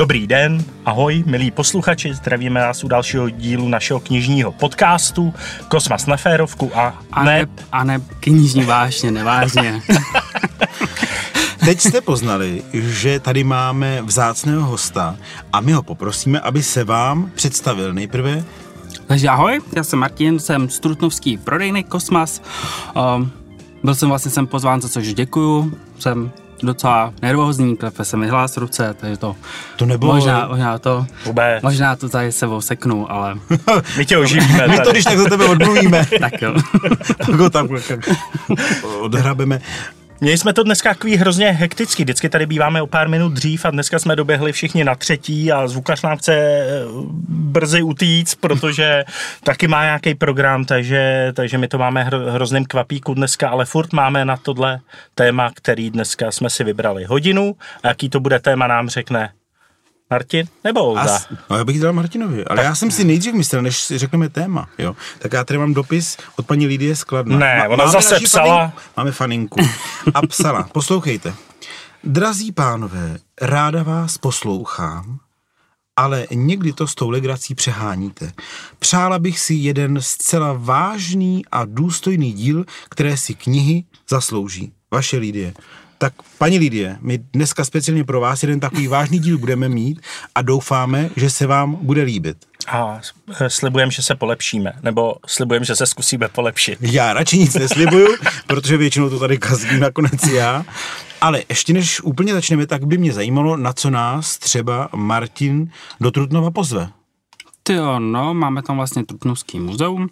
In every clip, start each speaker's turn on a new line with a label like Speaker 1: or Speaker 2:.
Speaker 1: Dobrý den, ahoj, milí posluchači, zdravíme vás u dalšího dílu našeho knižního podcastu Kosmas na férovku a,
Speaker 2: a ne... A ne knižní vážně, nevážně.
Speaker 3: Teď jste poznali, že tady máme vzácného hosta a my ho poprosíme, aby se vám představil nejprve.
Speaker 2: Takže ahoj, já jsem Martin, jsem strutnovský prodejný Kosmas. Um, byl jsem vlastně sem pozván, za což děkuju. Jsem docela nervózní, klepe se mi hlas ruce, takže to...
Speaker 3: To nebylo...
Speaker 2: Možná, možná to...
Speaker 1: Vůbec.
Speaker 2: Možná to tady sebou seknu, ale...
Speaker 1: My tě oživíme.
Speaker 3: My to když tak za tebe odmluvíme.
Speaker 2: tak jo.
Speaker 3: tak ho tam odhrabeme.
Speaker 1: Měli jsme to dneska takový hrozně hektický. Vždycky tady býváme o pár minut dřív a dneska jsme doběhli všichni na třetí a zvukař nám chce eh, brzy utíct, protože taky má nějaký program, takže, takže my to máme hro, hrozným kvapíku dneska, ale furt máme na tohle téma, který dneska jsme si vybrali hodinu. A jaký to bude téma nám řekne Martin nebo Olga? As,
Speaker 3: no já bych dal Martinovi, ale tak. já jsem si nejdřív myslel, než si řekneme téma, jo. Tak já tady mám dopis od paní Lidie Skladna.
Speaker 1: Ne, ona máme zase psala.
Speaker 3: Faninku, máme faninku. A psala, poslouchejte. Drazí pánové, ráda vás poslouchám, ale někdy to s tou legrací přeháníte. Přála bych si jeden zcela vážný a důstojný díl, které si knihy zaslouží. Vaše Lidie. Tak paní Lidie, my dneska speciálně pro vás jeden takový vážný díl budeme mít a doufáme, že se vám bude líbit.
Speaker 1: A slibujeme, že se polepšíme, nebo slibujeme, že se zkusíme polepšit.
Speaker 3: Já radši nic neslibuju, protože většinou to tady kazím nakonec já. Ale ještě než úplně začneme, tak by mě zajímalo, na co nás třeba Martin do Trutnova pozve.
Speaker 2: Ty jo, no, máme tam vlastně Trutnovský muzeum,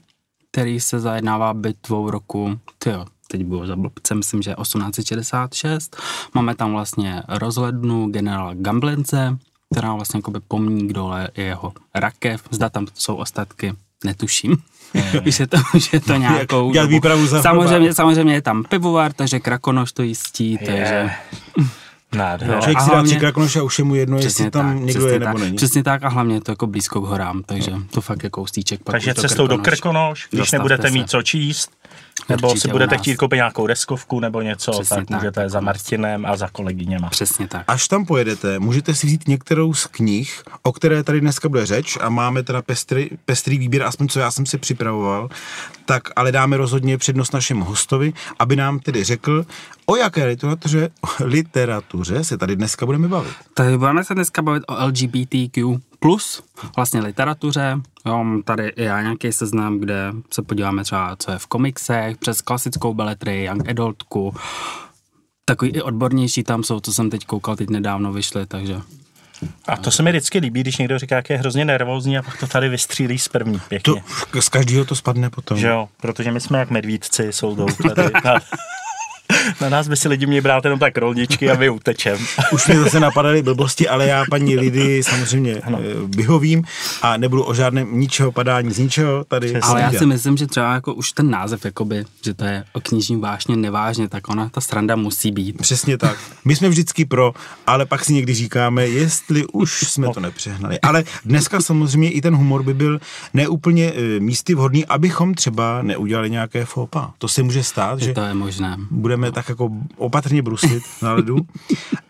Speaker 2: který se zajednává bitvou roku, ty jo, teď bylo za blbce, myslím, že 1866. Máme tam vlastně rozhlednu generála Gamblence, která vlastně jakoby pomník dole je jeho rakev, zda tam jsou ostatky, netuším. Už je to, už je to nějakou
Speaker 3: jak, jak za
Speaker 2: samozřejmě, samozřejmě je tam pivovar, takže krakonoš to jistí, takže...
Speaker 3: Nádhera. Člověk si dá tři krakonoše a už je mu jedno, jestli tam tak, někdo je nebo
Speaker 2: tak,
Speaker 3: není.
Speaker 2: Přesně tak a hlavně je to jako blízko k horám, takže no. to fakt je kousíček.
Speaker 1: Takže cestou do Krkonoš, když nebudete se. mít co číst, nebo si budete chtít koupit nějakou deskovku nebo něco, Přesně tak, tak můžete za Martinem a za kolegyněma.
Speaker 2: Přesně tak.
Speaker 3: Až tam pojedete, můžete si vzít některou z knih, o které tady dneska bude řeč a máme teda pestrý, pestrý výběr, aspoň co já jsem si připravoval, tak ale dáme rozhodně přednost našemu hostovi, aby nám tedy řekl, o jaké literatuře, literatuře se tady dneska budeme bavit.
Speaker 2: Tady budeme se dneska bavit o LGBTQ plus vlastně literatuře. Jo, tady já nějaký seznam, kde se podíváme třeba, co je v komiksech, přes klasickou beletry, young adultku. Takový i odbornější tam jsou, co jsem teď koukal, teď nedávno vyšly, takže
Speaker 1: a to se mi vždycky líbí, když někdo říká, jak je hrozně nervózní a pak to tady vystřílí z první pěkně.
Speaker 3: To, z každého to spadne potom.
Speaker 1: Že jo, protože my jsme jak medvídci, jsou tady. Na nás by si lidi měli brát jenom tak rolničky a my utečem.
Speaker 3: Už mi zase napadaly blbosti, ale já paní Lidy samozřejmě ano. Eh, vyhovím a nebudu o žádném ničeho padání z ničeho tady.
Speaker 2: Přesně. Ale já si myslím, že třeba jako už ten název, jakoby, že to je o knižní vážně nevážně, tak ona, ta stranda musí být.
Speaker 3: Přesně tak. My jsme vždycky pro, ale pak si někdy říkáme, jestli už jsme to nepřehnali. Ale dneska samozřejmě i ten humor by byl neúplně eh, místy vhodný, abychom třeba neudělali nějaké fopa. To se může stát, že
Speaker 2: to je možné.
Speaker 3: Budeme budeme tak jako opatrně bruslit na ledu.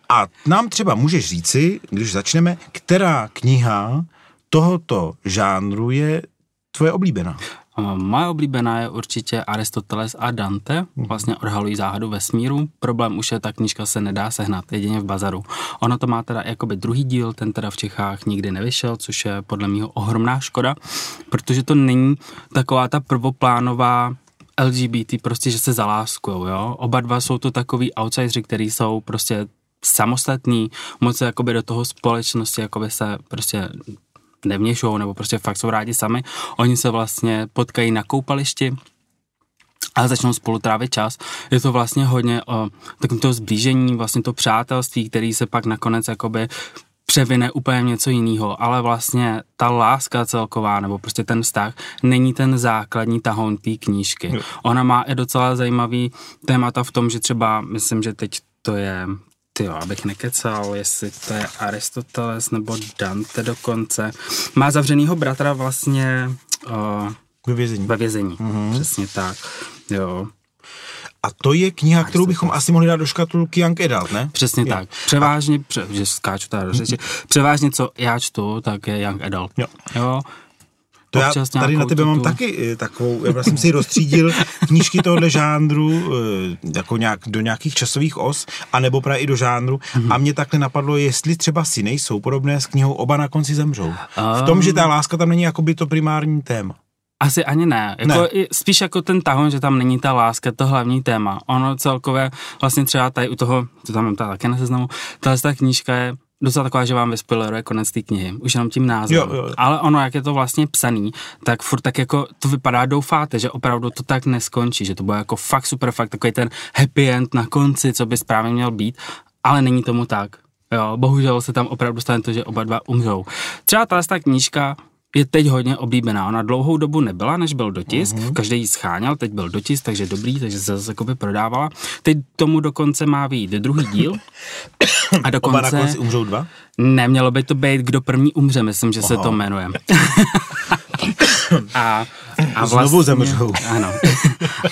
Speaker 3: A nám třeba můžeš říci, když začneme, která kniha tohoto žánru je tvoje oblíbená?
Speaker 2: Moje oblíbená je určitě Aristoteles a Dante, vlastně odhalují záhadu vesmíru. Problém už je, ta knížka se nedá sehnat, jedině v bazaru. Ono to má teda jakoby druhý díl, ten teda v Čechách nikdy nevyšel, což je podle mě ohromná škoda, protože to není taková ta prvoplánová LGBT prostě, že se zaláskujou, jo. Oba dva jsou to takový outsideri, který jsou prostě samostatní, moc se jakoby do toho společnosti jakoby se prostě nevněšou, nebo prostě fakt jsou rádi sami. Oni se vlastně potkají na koupališti, a začnou spolu trávit čas. Je to vlastně hodně o takovém to zblížení, vlastně to přátelství, který se pak nakonec jakoby převine úplně něco jiného, ale vlastně ta láska celková, nebo prostě ten vztah, není ten základní tahon té knížky. Jo. Ona má i docela zajímavý témata v tom, že třeba, myslím, že teď to je ty jo, abych nekecal, jestli to je Aristoteles nebo Dante dokonce. Má zavřenýho bratra vlastně uh,
Speaker 3: ve vězení.
Speaker 2: Ve vězení, mm-hmm. přesně tak. Jo.
Speaker 3: A to je kniha, kterou bychom asi mohli dát do škatulky Young Adult, ne?
Speaker 2: Přesně
Speaker 3: Jo.
Speaker 2: tak. Převážně, pře, že skáču tady do řeči, převážně co já čtu, tak je Young Adult.
Speaker 3: Jo.
Speaker 2: jo.
Speaker 3: To já tady na tebe mám
Speaker 2: tu-
Speaker 3: taky eh, takovou, já jsem si rozstřídil knížky tohohle žánru eh, jako nějak, do nějakých časových os, anebo právě i do žánru
Speaker 2: Mhm.
Speaker 3: a mě takhle napadlo, jestli třeba si nejsou podobné s knihou Oba na konci zemřou. V tom, že ta láska tam není jakoby to primární téma.
Speaker 2: Asi ani ne. Jako
Speaker 3: Ne.
Speaker 2: Spíš jako ten tahon, že tam není ta láska, to hlavní téma. Ono celkově vlastně třeba tady u toho, to tam mám tady také na seznamu, tahle ta knížka je docela taková, že vám vyspoileruje konec té knihy, už jenom tím názvem.
Speaker 3: Jo, jo, jo.
Speaker 2: Ale ono, jak je to vlastně psaný, tak furt tak jako to vypadá, doufáte, že opravdu to tak neskončí, že to bude jako fakt super, fakt takový ten happy end na konci, co by správně měl být, ale není tomu tak. Jo, bohužel se tam opravdu stane to, že oba dva umřou. Třeba ta knížka je teď hodně oblíbená. Ona dlouhou dobu nebyla, než byl dotisk.
Speaker 3: Mhm.
Speaker 2: Mm-hmm. Každý ji scháněl, teď byl dotisk, takže dobrý, takže se zase jakoby prodávala. Teď tomu dokonce má vyjít druhý díl. A
Speaker 3: Oba
Speaker 2: dokonce
Speaker 3: konci umřou dva?
Speaker 2: nemělo by to být, kdo první umře, myslím, že se
Speaker 3: Aha.
Speaker 2: to jmenuje. a, a
Speaker 3: Znovu zemřou.
Speaker 2: Ano.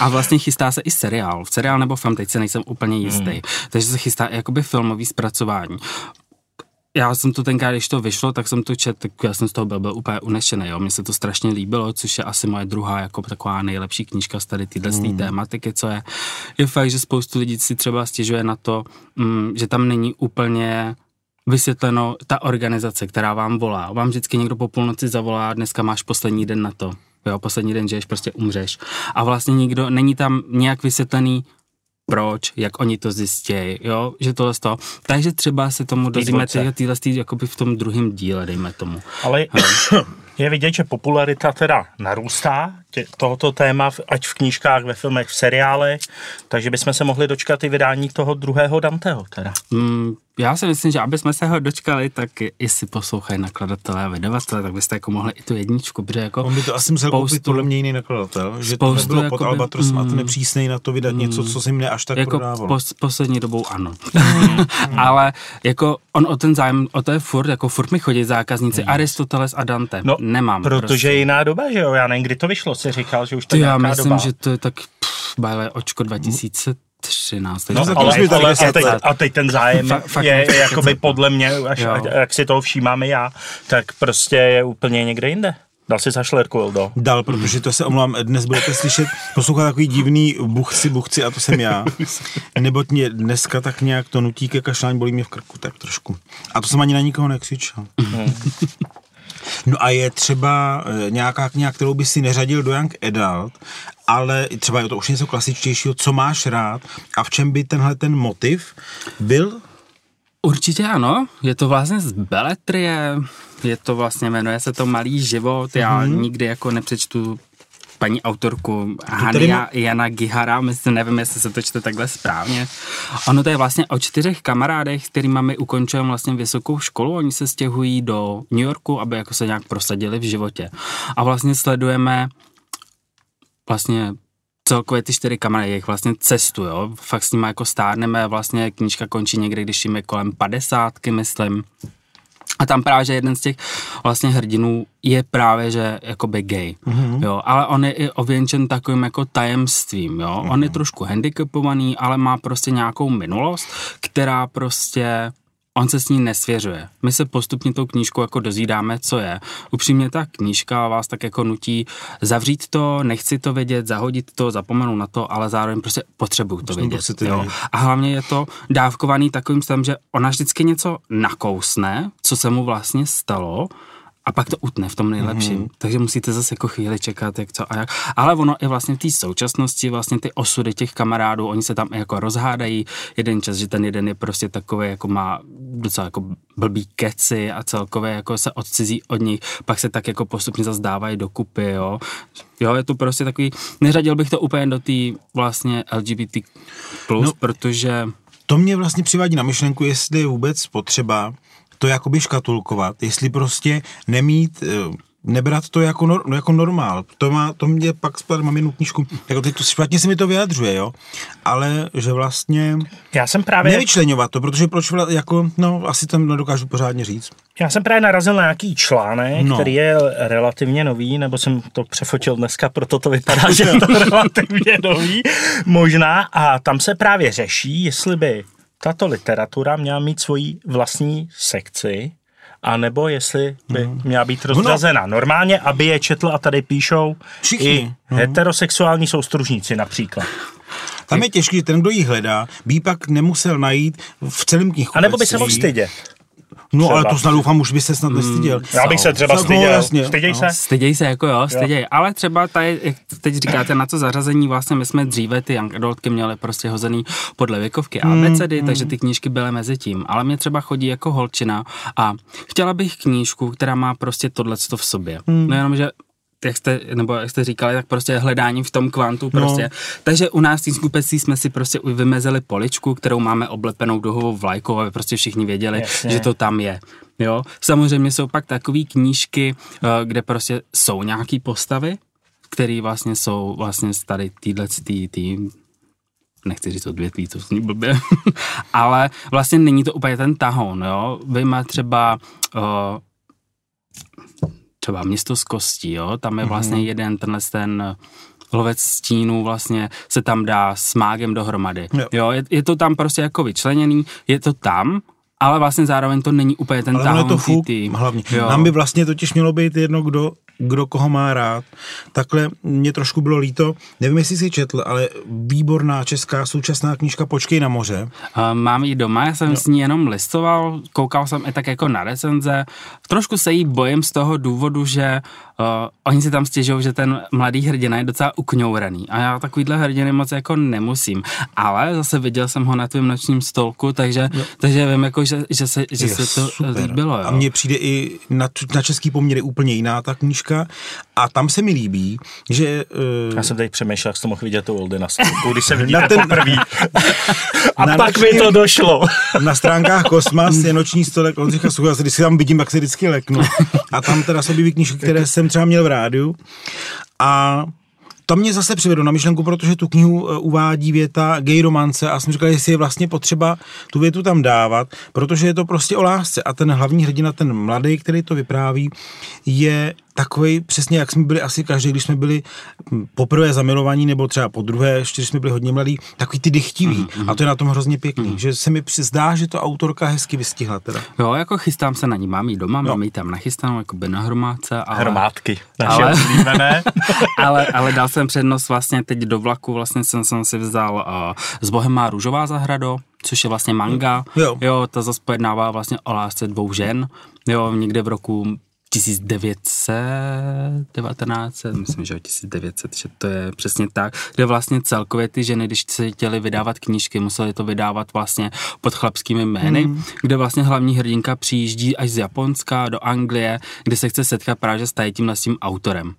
Speaker 2: A vlastně chystá se i seriál. Seriál nebo film, teď se nejsem úplně jistý. Hmm. Takže se chystá i jakoby filmový zpracování. Já jsem to tenkrát, když to vyšlo, tak jsem to čet, tak já jsem z toho byl, byl úplně unešený, jo. Mně se to strašně líbilo, což je asi moje druhá jako taková nejlepší knížka z tady téhle hmm. tématiky, co je. Je fakt, že spoustu lidí si třeba stěžuje na to, mm, že tam není úplně vysvětleno ta organizace, která vám volá. Vám vždycky někdo po půlnoci zavolá, dneska máš poslední den na to. Jo, poslední den žiješ, prostě umřeš. A vlastně nikdo, není tam nějak vysvětlený, proč, jak oni to zjistějí, jo, že tohle z toho. Takže třeba se tomu dozvíme tyhle, tyhle, jakoby v tom druhém díle, dejme tomu.
Speaker 1: Ale je vidět, že popularita teda narůstá tě, tohoto téma, ať v knížkách, ve filmech, v seriálech, takže bychom se mohli dočkat i vydání toho druhého Danteho teda.
Speaker 2: Mm, já si myslím, že aby jsme se ho dočkali, tak jestli poslouchají nakladatelé a vydavatelé, tak byste jako mohli i tu jedničku, protože jako
Speaker 3: On by to asi musel koupit
Speaker 2: spoustu-
Speaker 3: podle mě jiný nakladatel, že to nebylo pod
Speaker 2: jakoby,
Speaker 3: Albatrosem a ten
Speaker 2: mm,
Speaker 3: je přísnej na to vydat něco, co se jim ne až tak
Speaker 2: jako
Speaker 3: prodávalo.
Speaker 2: pos, poslední dobou ano. Ale jako on o ten zájem, o to je furt, jako furt mi chodí zákazníci Aristoteles a Dante.
Speaker 1: No,
Speaker 2: Nemám.
Speaker 1: Protože
Speaker 2: prostě.
Speaker 1: je jiná doba, že jo? Já nevím, kdy to vyšlo, si říkal, že už to
Speaker 2: já myslím,
Speaker 1: doba.
Speaker 2: že to je tak pff, bále očko 2013.
Speaker 1: No,
Speaker 3: tak
Speaker 1: ale, ale a, teď, a teď ten zájem
Speaker 2: Fa-
Speaker 1: je, je jakoby podle mě, až,
Speaker 2: Jo.
Speaker 1: jak si toho všímáme já, tak prostě je úplně někde jinde. Dal si zašlerku, Ildo.
Speaker 3: Dal, protože to se omlouvám, dnes budete slyšet, poslouchat takový divný buchci, buchci a to jsem já. Neboť mě dneska tak nějak to nutí ke kašlání, bolí mě v krku tak trošku. A to jsem ani na nikoho nekřičel. No a je třeba eh, nějaká kniha, kterou by si neřadil do Young Adult, ale třeba je to už něco klasičtějšího, co máš rád a v čem by tenhle ten motiv byl?
Speaker 2: Určitě ano, je to vlastně z Beletrie, je to vlastně, jmenuje se to Malý život, já
Speaker 3: Mhm.
Speaker 2: mm-hmm. nikdy jako nepřečtu paní autorku Hania Jana Gihara, myslím, nevím, jestli se to čte takhle správně. Ono to je vlastně o čtyřech kamarádech, s kterými my ukončujeme vlastně vysokou školu, oni se stěhují do New Yorku, aby jako se nějak prosadili v životě. A vlastně sledujeme vlastně celkově ty čtyři kamarády, jejich vlastně cestu, jo. Fakt s nimi jako stárneme, vlastně knížka končí někde, když jim je kolem padesátky, myslím. A tam právě, že jeden z těch vlastně hrdinů je právě, že jakoby gay, mm-hmm. jo, ale on je i ověnčen takovým jako tajemstvím, jo, mm-hmm. on je trošku handicapovaný, ale má prostě nějakou minulost, která prostě on se s ní nesvěřuje. My se postupně tou knížkou jako dozvídáme, co je. Upřímně ta knížka vás tak jako nutí zavřít to, nechci to vědět, zahodit to, zapomenout na to, ale zároveň prostě potřebuju to vědět. jo. A hlavně je to dávkovaný takovým stavem, že ona vždycky něco nakousne, co se mu vlastně stalo, a pak to utne v tom nejlepším. Mm-hmm. Takže musíte zase jako chvíli čekat, jak co a jak. Ale ono i vlastně v té současnosti, vlastně ty osudy těch kamarádů, oni se tam jako rozhádají jeden čas, že ten jeden je prostě takový, jako má docela jako blbý keci a celkově jako se odcizí od nich, pak se tak jako postupně zase dávají dokupy, jo. Jo, je to prostě takový, neřadil bych to úplně do té vlastně LGBT+,
Speaker 3: No.
Speaker 2: no. protože
Speaker 3: To mě vlastně přivádí na myšlenku, jestli je vůbec potřeba to jakoby škatulkovat, jestli prostě nemít eh, nebrat to jako, nor, jako normál. To, má, to mě pak spad, mám jednu knížku, jako teď to špatně se mi to vyjadřuje, jo, ale že vlastně
Speaker 1: Já jsem právě...
Speaker 3: nevyčlenovat to, protože proč, vla- jako, no, asi to nedokážu pořádně říct.
Speaker 1: Já jsem právě narazil na nějaký článek,
Speaker 3: No.
Speaker 1: no. který je relativně nový, nebo jsem to přefotil dneska, proto to vypadá, že je to relativně nový, možná. A tam se právě řeší, jestli by tato literatura měla mít svoji vlastní sekci, a nebo jestli by měla být rozřazena. Normálně, aby je četl a tady píšou
Speaker 3: Všichni.
Speaker 1: i heterosexuální soustružníci například.
Speaker 3: Tam je těžký, ten, kdo ji hledá, by ji pak nemusel najít v celém knihkupectví.
Speaker 1: A nebo by se mohl stydět.
Speaker 3: No, ale
Speaker 1: třeba.
Speaker 3: to snad doufám, už by se snad nestyděl.
Speaker 1: Já bych se třeba
Speaker 3: No,
Speaker 1: styděl.
Speaker 3: jasně.
Speaker 1: Styděj se?
Speaker 2: Styděj se, jako jo, styděj. Ale třeba tady, jak teď říkáte, na co zařazení, vlastně my jsme dříve ty young adultky měli prostě hozený podle věkovky a abecedy, takže ty knížky byly mezi tím. Ale mě třeba chodí jako holčina a chtěla bych knížku, která má prostě tohleto v sobě. No jenom, že jak jste, nebo jak jste říkali, tak prostě hledání v tom kvantu prostě. No. Takže u nás v skupectví jsme si prostě vymezili poličku, kterou máme oblepenou duhovou vlajkou, aby prostě všichni věděli,
Speaker 1: Jasně.
Speaker 2: že to tam je. Jo, samozřejmě jsou pak takové knížky, eh, kde prostě jsou nějaký postavy, které vlastně jsou vlastně tady týhle tý, tý, nechci říct odvětví, to zní blbě, ale vlastně není to úplně ten tahoun, jo. Vy má třeba uh, třeba město z kostí, jo, tam je vlastně mm-hmm. jeden tenhle ten lovec stínů vlastně se tam dá s mágem dohromady.
Speaker 3: Jo.
Speaker 2: Jo, je, je to tam prostě jako vyčleněný, je to tam, ale vlastně zároveň to není úplně ten
Speaker 3: Ale to fuk,
Speaker 2: tý-
Speaker 3: hlavně.
Speaker 2: Jo.
Speaker 3: Nám by vlastně totiž mělo být jedno, kdo, kdo koho má rád. Takhle mě trošku bylo líto, nevím, jestli jsi četl, ale výborná česká současná knížka Počkej na moře.
Speaker 2: Mám ji doma, já jsem s ní jenom listoval, koukal jsem i tak jako na recenze. Trošku se jí bojím z toho důvodu, že uh, oni si tam stěžují, že ten mladý hrdina je docela ukňouraný. A já takovýhle hrdiny moc jako nemusím. Ale zase viděl jsem ho na tvém nočním stolku, takže, takže vím, jako, že, že, se, že
Speaker 3: Je
Speaker 2: se to
Speaker 3: super.
Speaker 2: líbilo. Jo.
Speaker 3: A mně přijde i na, na český poměr je úplně jiná ta knížka. A tam se mi líbí, že... Uh,
Speaker 1: Já jsem tady přemýšlel, jak jsi to mohl vidět tu Oldy na stolku, když se vidíte
Speaker 3: Na ten-
Speaker 1: poprvé. A
Speaker 3: Na
Speaker 1: pak mi to došlo.
Speaker 3: na stránkách Kosmas je noční stolek Oldřicha Sucha, když si tam vidím, jak se vždycky leknu. A tam teda se objeví knížky, které jsem třeba měl v rádiu. A to mě zase přivedlo na myšlenku, protože tu knihu eh, uvádí věta gay romance a jsem říkal, jestli je vlastně potřeba tu větu tam dávat, protože je to prostě o lásce a ten hlavní hrdina, ten mladý, který to vypráví, je takový přesně, jak jsme byli asi každý, když jsme byli poprvé zamilovaní, nebo třeba po druhé, ještě když jsme byli hodně mladí, takový ty dychtivý. A to je na tom hrozně pěkný, že se mi zdá, že to autorka hezky vystihla teda.
Speaker 2: Jo, jako chystám se na ní, mám ji doma, mám ji tam nachystanou, jako by na hromádce. Ale...
Speaker 1: Hromádky, naše
Speaker 2: Ale-
Speaker 1: oblíbené.
Speaker 2: ale, ale dal jsem přednost vlastně teď do vlaku, vlastně jsem, jsem si vzal uh, z Bohemá Růžová zahrado, což je vlastně manga.
Speaker 3: Jo.
Speaker 2: jo to zase pojednává vlastně o lásce dvou žen. Jo, někde v roku 1919, myslím, že jo, 1900, že to je přesně tak, kde vlastně celkově ty ženy, když se chtěly vydávat knížky, museli to vydávat vlastně pod chlapskými jmény, hmm. kde vlastně hlavní hrdinka přijíždí až z Japonska do Anglie, kde se chce setkat právě s tady tímhle s tím autorem.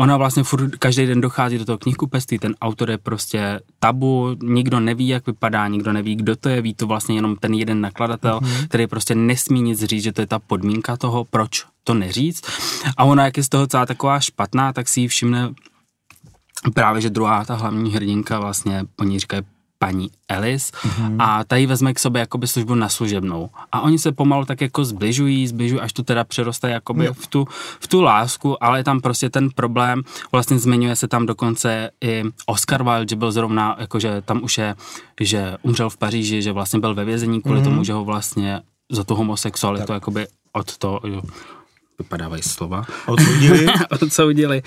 Speaker 2: Ona vlastně furt každý den dochází do toho knihkupectví, ten autor je prostě tabu, nikdo neví, jak vypadá, nikdo neví, kdo to je, ví to vlastně jenom ten jeden nakladatel, mm-hmm. který prostě nesmí nic říct, že to je ta podmínka toho, proč to neříct. A ona, jak je z toho celá taková špatná, tak si ji všimne právě, že druhá ta hlavní hrdinka vlastně, oni říkají paní Alice mm-hmm. a ta ji vezme k sobě jakoby službu na služebnou. A oni se pomalu tak jako zbližují, zbližují, až to teda přeroste jakoby
Speaker 3: Jo.
Speaker 2: v, tu, v tu lásku, ale je tam prostě ten problém, vlastně zmiňuje se tam dokonce i Oscar Wilde, že byl zrovna, jakože tam už je, že umřel v Paříži, že vlastně byl ve vězení kvůli mm-hmm. tomu, že ho vlastně za tu homosexualitu tak. jakoby od to, jo, vypadávají slova,
Speaker 3: Odsoudili,
Speaker 2: odsoudili.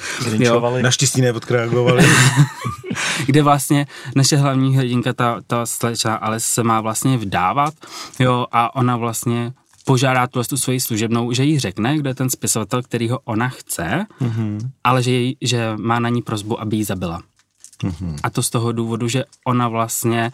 Speaker 3: Naštěstí neodreagovali.
Speaker 2: kde vlastně naše hlavní hrdinka, ta, ta slečna Alice se má vlastně vdávat, jo, a ona vlastně požádá tu, tu svoji služebnou, že jí řekne, kde je ten spisovatel, který ho ona chce, mm-hmm. ale že, jej, že má na ní prozbu, aby ji zabila. Mm-hmm. A to z toho důvodu, že ona vlastně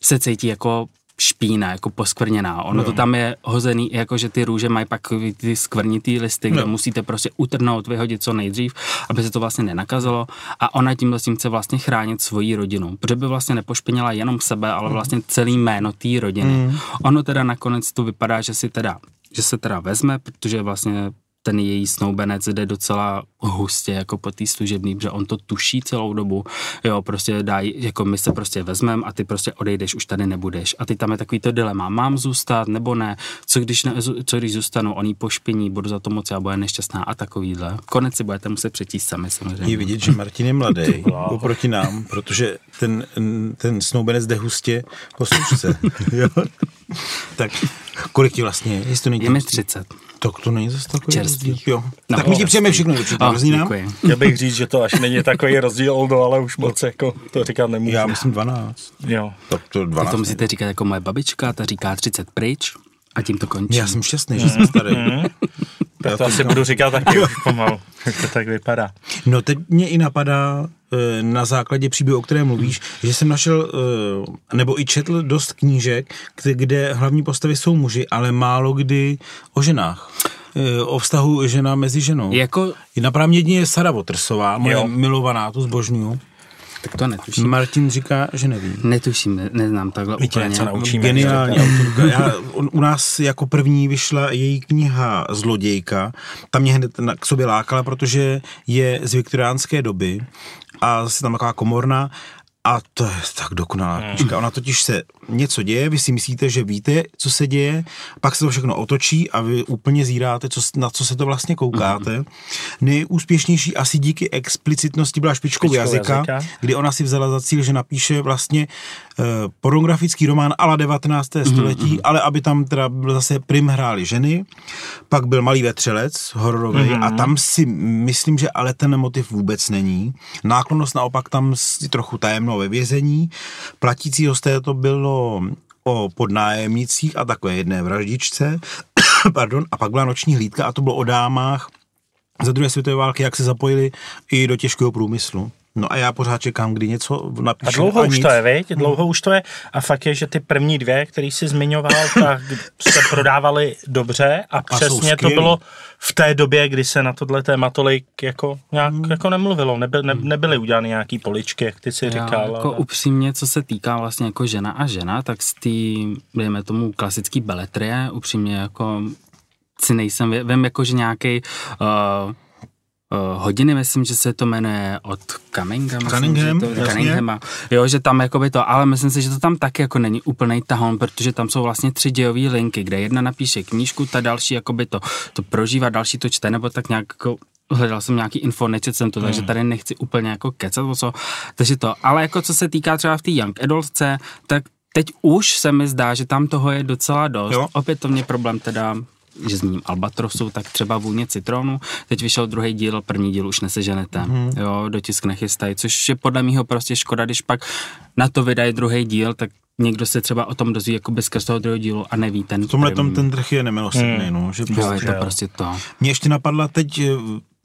Speaker 2: se cítí jako špína, jako poskvrněná. Ono
Speaker 3: Jo.
Speaker 2: to tam je hozený, jako že ty růže mají pak ty skvrnitý listy, kde
Speaker 3: Jo.
Speaker 2: musíte prostě utrhnout, vyhodit co nejdřív, aby se to vlastně nenakazilo. A ona tímhle tím chce vlastně chránit svoji rodinu, protože by vlastně nepošpinila jenom sebe, ale vlastně celý jméno té rodiny.
Speaker 3: Mm.
Speaker 2: Ono teda nakonec to vypadá, že si teda, že se teda vezme, protože vlastně ten její snoubenec jde docela hustě jako po té služební, že on to tuší celou dobu, jo, prostě dá, jako my se prostě vezmeme a ty prostě odejdeš, už tady nebudeš. A ty tam je takový to dilema, mám zůstat nebo ne, co když, ne, co když zůstanu, on jí pošpiní, budu za to moc a bude nešťastná a takovýhle. Konec si budete muset přečíst sami samozřejmě.
Speaker 3: Je vidět, že Martin je mladý oproti nám, protože ten, ten snoubenec jde hustě po služce. jo? tak kolik ti vlastně je? Jestli to není
Speaker 2: Je mi 30.
Speaker 3: Tak to není zase takový
Speaker 2: Čerstvý.
Speaker 3: rozdíl. Jo.
Speaker 2: No.
Speaker 3: tak my ti přejeme všechno určitě.
Speaker 2: Oh,
Speaker 3: nám?
Speaker 2: děkuji.
Speaker 1: Chtěl bych říct, že to až není takový rozdíl, Oldo, ale už moc jako to říkat nemůžu.
Speaker 3: Já myslím 12.
Speaker 1: Jo.
Speaker 3: Tak to 12.
Speaker 2: Tak to musíte říkat jako moje babička, ta říká 30 pryč a tím to končí.
Speaker 3: Já jsem šťastný, že jsem starý.
Speaker 1: Tak to asi budu říkat taky už pomalu, jak to tak vypadá.
Speaker 3: No teď mě i napadá na základě příběhu, o kterém mluvíš, že jsem našel, eh, nebo i četl dost knížek, kde- kde hlavní postavy jsou muži, ale málo kdy o ženách. Eh, O vztahu žena mezi ženou.
Speaker 2: Jako,
Speaker 3: Napadá mě jedině Sara Watersová, moje
Speaker 1: Jo.
Speaker 3: milovaná, tu zbožňuju.
Speaker 2: tak to netuším.
Speaker 3: Martin říká, že neví.
Speaker 2: Netuším, ne, neznám takhle
Speaker 1: My
Speaker 2: úplně.
Speaker 1: něco naučíme.
Speaker 3: Geniální autorka. Já, on, u nás jako první vyšla její kniha Zlodějka. Ta mě hned na- k sobě lákala, protože je z viktoriánské doby a je tam taková komorná a to je tak dokonalá knižka. Ona totiž se něco děje, vy si myslíte, že víte, co se děje, pak se to všechno otočí a vy úplně zíráte, co, na co se to vlastně koukáte. Nejúspěšnější asi díky explicitnosti byla špičkou,
Speaker 1: Špičkou
Speaker 3: jazyka,
Speaker 1: jazyka.
Speaker 3: kdy ona si vzala za cíl, že napíše vlastně uh, pornografický román ala 19. století, ale aby tam teda byl zase prim hráli ženy, pak byl Malý vetřelec, hororový, a tam si myslím, že ale ten motiv vůbec není. Náklonost naopak tam si trochu tajemno ve vězení. Platící hosté to bylo o podnájemnicích a takové jedné vraždičce, pardon, a pak byla noční hlídka a to bylo o dámách za druhé světové války, jak se zapojili i do těžkého průmyslu. No a já pořád čekám, kdy něco
Speaker 1: A
Speaker 3: napíše.
Speaker 1: dlouho už
Speaker 3: nic.
Speaker 1: to je, viď? Dlouho už to je. A fakt je, že ty první dvě, který jsi zmiňoval, tak se prodávaly dobře a
Speaker 3: jsou
Speaker 1: přesně to bylo v té době, kdy se na tohle téma tolik jako, nějak,
Speaker 3: Hmm.
Speaker 1: jako nemluvilo. Neby, ne, nebyly udělány nějaký poličky, jak ty si
Speaker 2: Já
Speaker 1: říkal.
Speaker 2: jako
Speaker 1: ale-
Speaker 2: upřímně, co se týká vlastně jako žena a žena, tak z té, dejme tomu, klasický beletrie, upřímně jako si nejsem, vím jako, že nějaký uh, Uh, hodiny, myslím, že se to jmenuje od Cunningham.
Speaker 3: Cunningham,
Speaker 2: myslím, že to. Cunninghama. Jo, že tam jakoby to, ale myslím si, že to tam taky jako není úplný tahon, protože tam jsou vlastně tři dějové linky, kde jedna napíše knížku, ta další jakoby to, to prožívá, další to čte, nebo tak nějak jako hledal jsem nějaký info, nečet jsem to, takže tady nechci úplně jako kecat o co, takže to, ale jako co se týká třeba v té Young Adultce, tak teď už se mi zdá, že tam toho je docela dost.
Speaker 3: Jo.
Speaker 2: Opět to mě problém teda že zmíním Albatrosu, tak třeba vůně citronu. Teď vyšel druhý díl, první díl už neseženete. Mm. Jo, dotisk nechystají, což je podle mého prostě škoda, když pak na to vydají druhý díl, tak někdo se třeba o tom dozví jako skrz toho druhého dílu a neví ten
Speaker 3: V tomhle tom ten trh je nemilosrdný,
Speaker 1: Hmm.
Speaker 3: no, že
Speaker 2: Jo, je
Speaker 3: prostě
Speaker 2: to prostě to.
Speaker 3: Mě ještě napadla teď eh,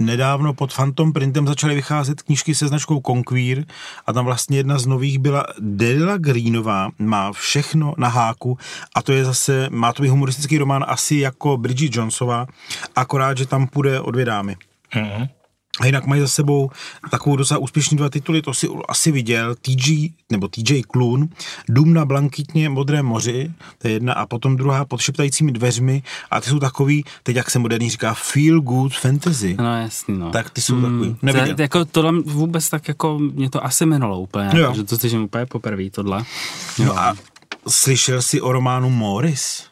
Speaker 3: nedávno pod Phantom Printem začaly vycházet knížky se značkou Conquer a tam vlastně jedna z nových byla Della Greenová, má všechno na háku a to je zase, má to být humoristický román asi jako Bridget Jonesová, akorát, že tam půjde o dvě dámy.
Speaker 1: Mhm.
Speaker 3: A jinak mají za sebou takovou docela úspěšný dva tituly, to si asi viděl, TG, nebo TJ Kloon, Dům na blankitně modrém moři, to je jedna, a potom druhá pod šeptajícími dveřmi, a ty jsou takový, teď jak se moderní říká, feel good fantasy.
Speaker 2: No jasný, no.
Speaker 3: Tak ty jsou takový.
Speaker 2: To,
Speaker 3: Neviděl.
Speaker 2: jako tohle vůbec tak jako, mě to asi minulo úplně,
Speaker 3: Jo.
Speaker 2: že to slyším úplně poprvé, tohle.
Speaker 3: No a slyšel jsi o románu Morris?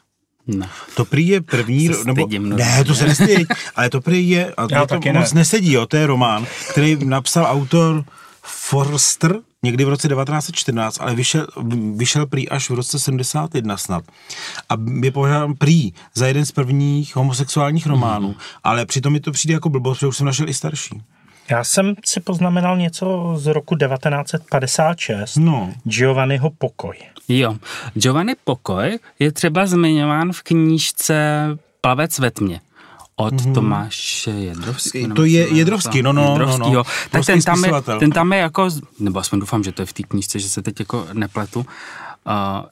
Speaker 2: Ne.
Speaker 3: To prý je první,
Speaker 2: Se
Speaker 3: nebo, ne, to se nestyď, ale to prý je, a to
Speaker 1: taky
Speaker 3: moc
Speaker 1: ne.
Speaker 3: nesedí, jo, to je román, který napsal autor Forster někdy v roce 1914, ale vyšel, vyšel prý až v roce 71 snad. A je považován prý za jeden z prvních homosexuálních románů,
Speaker 2: Mhm.
Speaker 3: ale přitom mi to přijde jako blbost, protože už jsem našel i starší.
Speaker 1: Já jsem si poznamenal něco z roku 1956.
Speaker 3: No.
Speaker 1: Giovanniho Pokoj.
Speaker 2: Jo, Giovanni Pokoj je třeba zmiňován v knížce Plavec ve tmě od mm-hmm. Tomáše Jedrovský.
Speaker 3: To je Jedrovský, no, no, no, no.
Speaker 2: Jedrovskýho. Tak ten tam, je, ten tam je jako, nebo aspoň doufám, že to je v té knížce, že se teď jako nepletu, uh,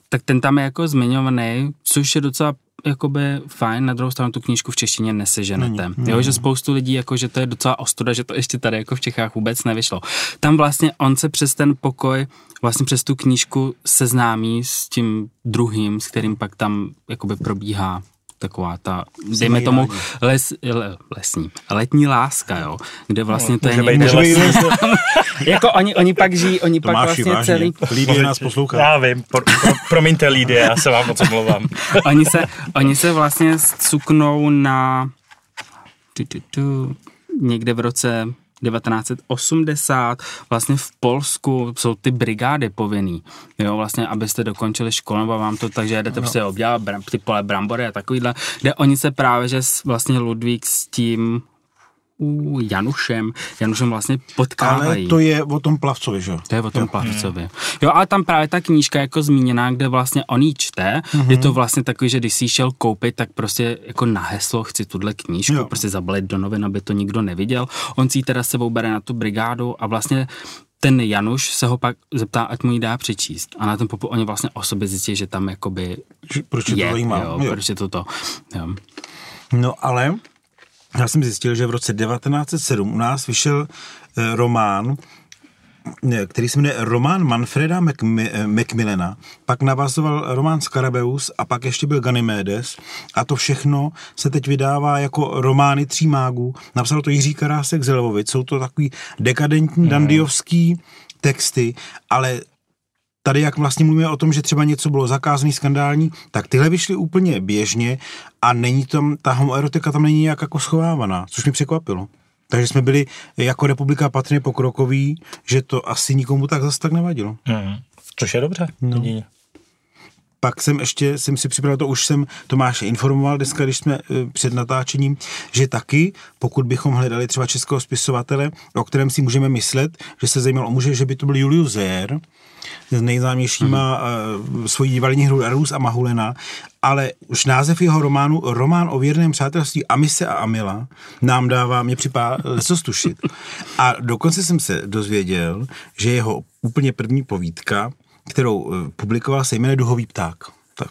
Speaker 2: tak ten tam je jako zmiňovaný, což je docela jakoby fajn, na druhou stranu tu knížku v češtině neseženete. Jo, že spoustu lidí, jako, že to je docela ostuda, že to ještě tady jako v Čechách vůbec nevyšlo. Tam vlastně on se přes ten pokoj, vlastně přes tu knížku seznámí s tím druhým, s kterým pak tam jakoby probíhá taková ta, dejme tomu, les, le, lesní, letní láska, jo, kde vlastně to je vlastně, jako oni, oni pak žijí, oni pak
Speaker 3: Tomáši,
Speaker 2: vlastně
Speaker 3: vážně,
Speaker 2: celý,
Speaker 3: Lídie nás poslouchá.
Speaker 1: Já vím, pro, pro, promiňte Lídie, já se vám moc omlouvám.
Speaker 2: oni se, oni se vlastně cuknou na tu, tu, tu, někde v roce 1980 vlastně v Polsku jsou ty brigády povinný, jo, vlastně, abyste dokončili školu, nebo vám to tak, že jdete no. prostě obdělat bram, ty pole brambory a takovýhle, kde oni se právě, že vlastně Ludvík s tím u Janušem, Janušem vlastně potkávají.
Speaker 3: Ale to je o tom plavcovi, že jo?
Speaker 2: To je o tom plavcovi. Jo, ale tam právě ta knížka jako zmíněná, kde vlastně on ji čte,
Speaker 3: Mhm.
Speaker 2: mm-hmm. je to vlastně takový, že když si šel koupit, tak prostě jako na heslo chci tuhle knížku,
Speaker 3: Jo.
Speaker 2: jo. prostě zabalit do novin, aby to nikdo neviděl. On si ji teda sebou bere na tu brigádu a vlastně ten Januš se ho pak zeptá, ať mu ji dá přečíst. A na ten popu oni vlastně o sobě zjistí, že tam jakoby
Speaker 3: Že- Proč je to zajímá?
Speaker 2: jo,
Speaker 3: Jo.
Speaker 2: proč je to to. Jo.
Speaker 3: No ale já jsem zjistil, že v roce 1907 u nás vyšel eh, román, který se jmenuje Román Manfreda eh, Macmillana, pak navazoval román Scarabeus a pak ještě byl Ganymedes a to všechno se teď vydává jako romány tří mágů. Napsal to Jiří Karásek z Lvovic. Jsou to takový dekadentní dandiovský texty, ale tady jak vlastně mluvíme o tom, že třeba něco bylo zakázané, skandální, tak tyhle vyšly úplně běžně a není tam, ta homoerotika tam není nějak jako schovávaná, což mě překvapilo. Takže jsme byli jako republika patrně pokrokoví, že to asi nikomu tak zase tak nevadilo.
Speaker 1: Hmm. Což je dobře. No.
Speaker 3: Pak jsem ještě, jsem si připravil, to už jsem Tomáše informoval dneska, když jsme e, před natáčením, že taky, pokud bychom hledali třeba českého spisovatele, o kterém si můžeme myslet, že se zajímal o muže, že by to byl Julius s nejznámějšíma mm-hmm. svojí divadelní hru Arus a Mahulena, ale už název jeho románu, román o věrném přátelství Amise a Amila, nám dává, mě připadá co stušit. A dokonce jsem se dozvěděl, že jeho úplně první povídka, kterou eh, publikoval, se jmenuje Duhový pták. Tak.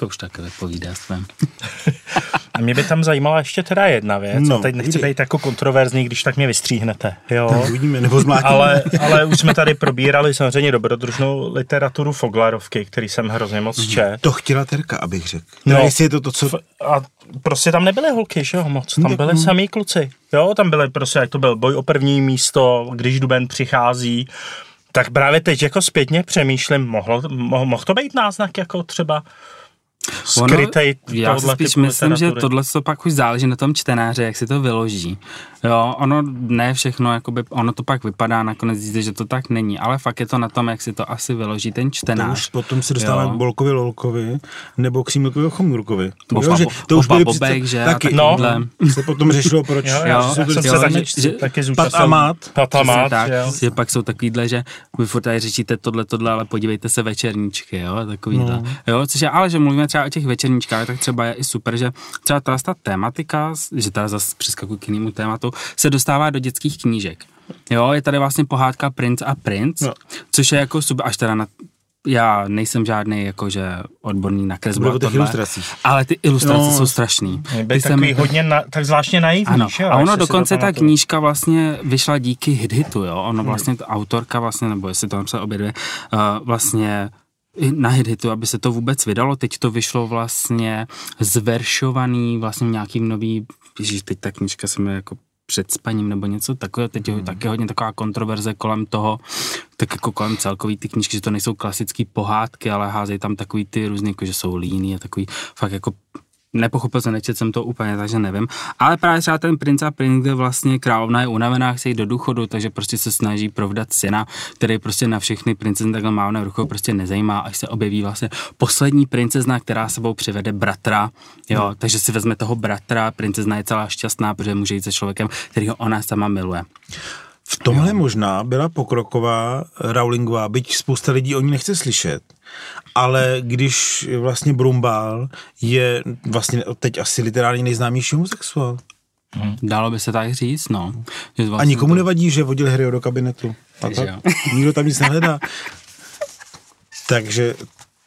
Speaker 2: To už také vypovídá svém.
Speaker 1: A mě by tam zajímala ještě teda jedna věc.
Speaker 3: No,
Speaker 1: No, teď nechci být jako kontroverzní, když tak mě vystříhnete. Jo?
Speaker 3: Tak uvidíme, nebo zmlátíme.
Speaker 1: ale, ale už jsme tady probírali samozřejmě dobrodružnou literaturu Foglarovky, který jsem hrozně moc čet.
Speaker 3: To chtěla Terka, abych řekl.
Speaker 1: No.
Speaker 3: No. Jestli je to to, co...
Speaker 1: F- A prostě tam nebyly holky, že jo, moc. Tam
Speaker 3: tak
Speaker 1: byly
Speaker 3: no.
Speaker 1: samý kluci. Jo, tam byly prostě, jak to byl boj o první místo, když Duben přichází. Tak právě teď jako zpětně přemýšlím, mohlo, mohl, mohl to být náznak jako třeba skrytej
Speaker 2: já si spíš myslím, že tohle to pak už záleží na tom čtenáři, jak si to vyloží. Jo, ono ne všechno, jakoby, ono to pak vypadá nakonec, zjistíte, že to tak není, ale fakt je to na tom, jak si to asi vyloží ten
Speaker 3: To
Speaker 2: čtenář.
Speaker 3: už potom se dostáváme
Speaker 2: Jo.
Speaker 3: k Bolkovi Lolkovi nebo k Křímilkovi Chomurkovi.
Speaker 2: Boba-
Speaker 3: že
Speaker 2: Boba Bobek, že, a
Speaker 3: taky, no, se potom řešilo, proč
Speaker 1: Jo,
Speaker 2: Jo,
Speaker 3: to ty
Speaker 1: se
Speaker 2: jo,
Speaker 1: taky,
Speaker 2: že- že-
Speaker 1: taky
Speaker 3: Pat
Speaker 1: zúčastnil.
Speaker 3: a Mat.
Speaker 1: Pat a
Speaker 2: Přesně
Speaker 1: Mat,
Speaker 2: tak,
Speaker 1: jo.
Speaker 2: že pak jsou takovýhle, že vy furt tady řečíte tohle, tohle, ale podívejte se večerníčky, jo, takovýhle. No. Jo, což je, ale že mluvíme třeba o těch večerníčkách, tak třeba je i super, že třeba ta, ta tématika, že teda zase přeskakuji k jinému tématu, se dostává do dětských knížek. Jo, je tady vlastně pohádka Prince a Prince,
Speaker 3: No.
Speaker 2: což je jako super, až teda na já nejsem žádný jakože odborný na kresbu
Speaker 3: o těch ilustracích.
Speaker 2: ale ty ilustrace
Speaker 3: No.
Speaker 2: jsou strašný. Ty jsem-
Speaker 1: hodně, na, tak zvláštně naivní,
Speaker 2: ano,
Speaker 1: že
Speaker 2: a ono dokonce ta knížka vlastně vyšla díky Hidhitu, jo, ono vlastně ta autorka vlastně, nebo jestli to napsala obě dvě, uh, vlastně na Hidhitu, aby se to vůbec vydalo, teď to vyšlo vlastně zveršovaný vlastně nějakým nový, ježiš, teď ta knížka se mi jako před spaním nebo něco takového, teď je taky hodně taková kontroverze kolem toho, tak jako kolem celkový ty knížky, že to nejsou klasické pohádky, ale házejí tam takový ty různý, jako že jsou líný a takový fakt jako nepochopil jsem, nečet jsem to úplně, takže nevím. Ale právě třeba ten princ a princ, kde vlastně královna je unavená, chce jít do důchodu, takže prostě se snaží provdat syna, který prostě na všechny princezny takhle mávne rukou prostě nezajímá, až se objeví vlastně poslední princezna, která sebou přivede bratra, jo, hmm. takže si vezme toho bratra, princezna je celá šťastná, protože může jít se člověkem, kterýho ona sama miluje.
Speaker 3: V tomhle možná byla pokroková Rowlingová, byť spousta lidí o ní nechce slyšet, ale když vlastně Brumbál je vlastně teď asi literárně nejznámější homosexuál.
Speaker 2: Dalo by se tak říct, no. Že
Speaker 3: A
Speaker 2: vlastně
Speaker 3: nikomu
Speaker 2: to-
Speaker 3: nevadí, že vodil Harryho do kabinetu. A tak?
Speaker 2: jo.
Speaker 3: Nikdo tam nic nehledá. Takže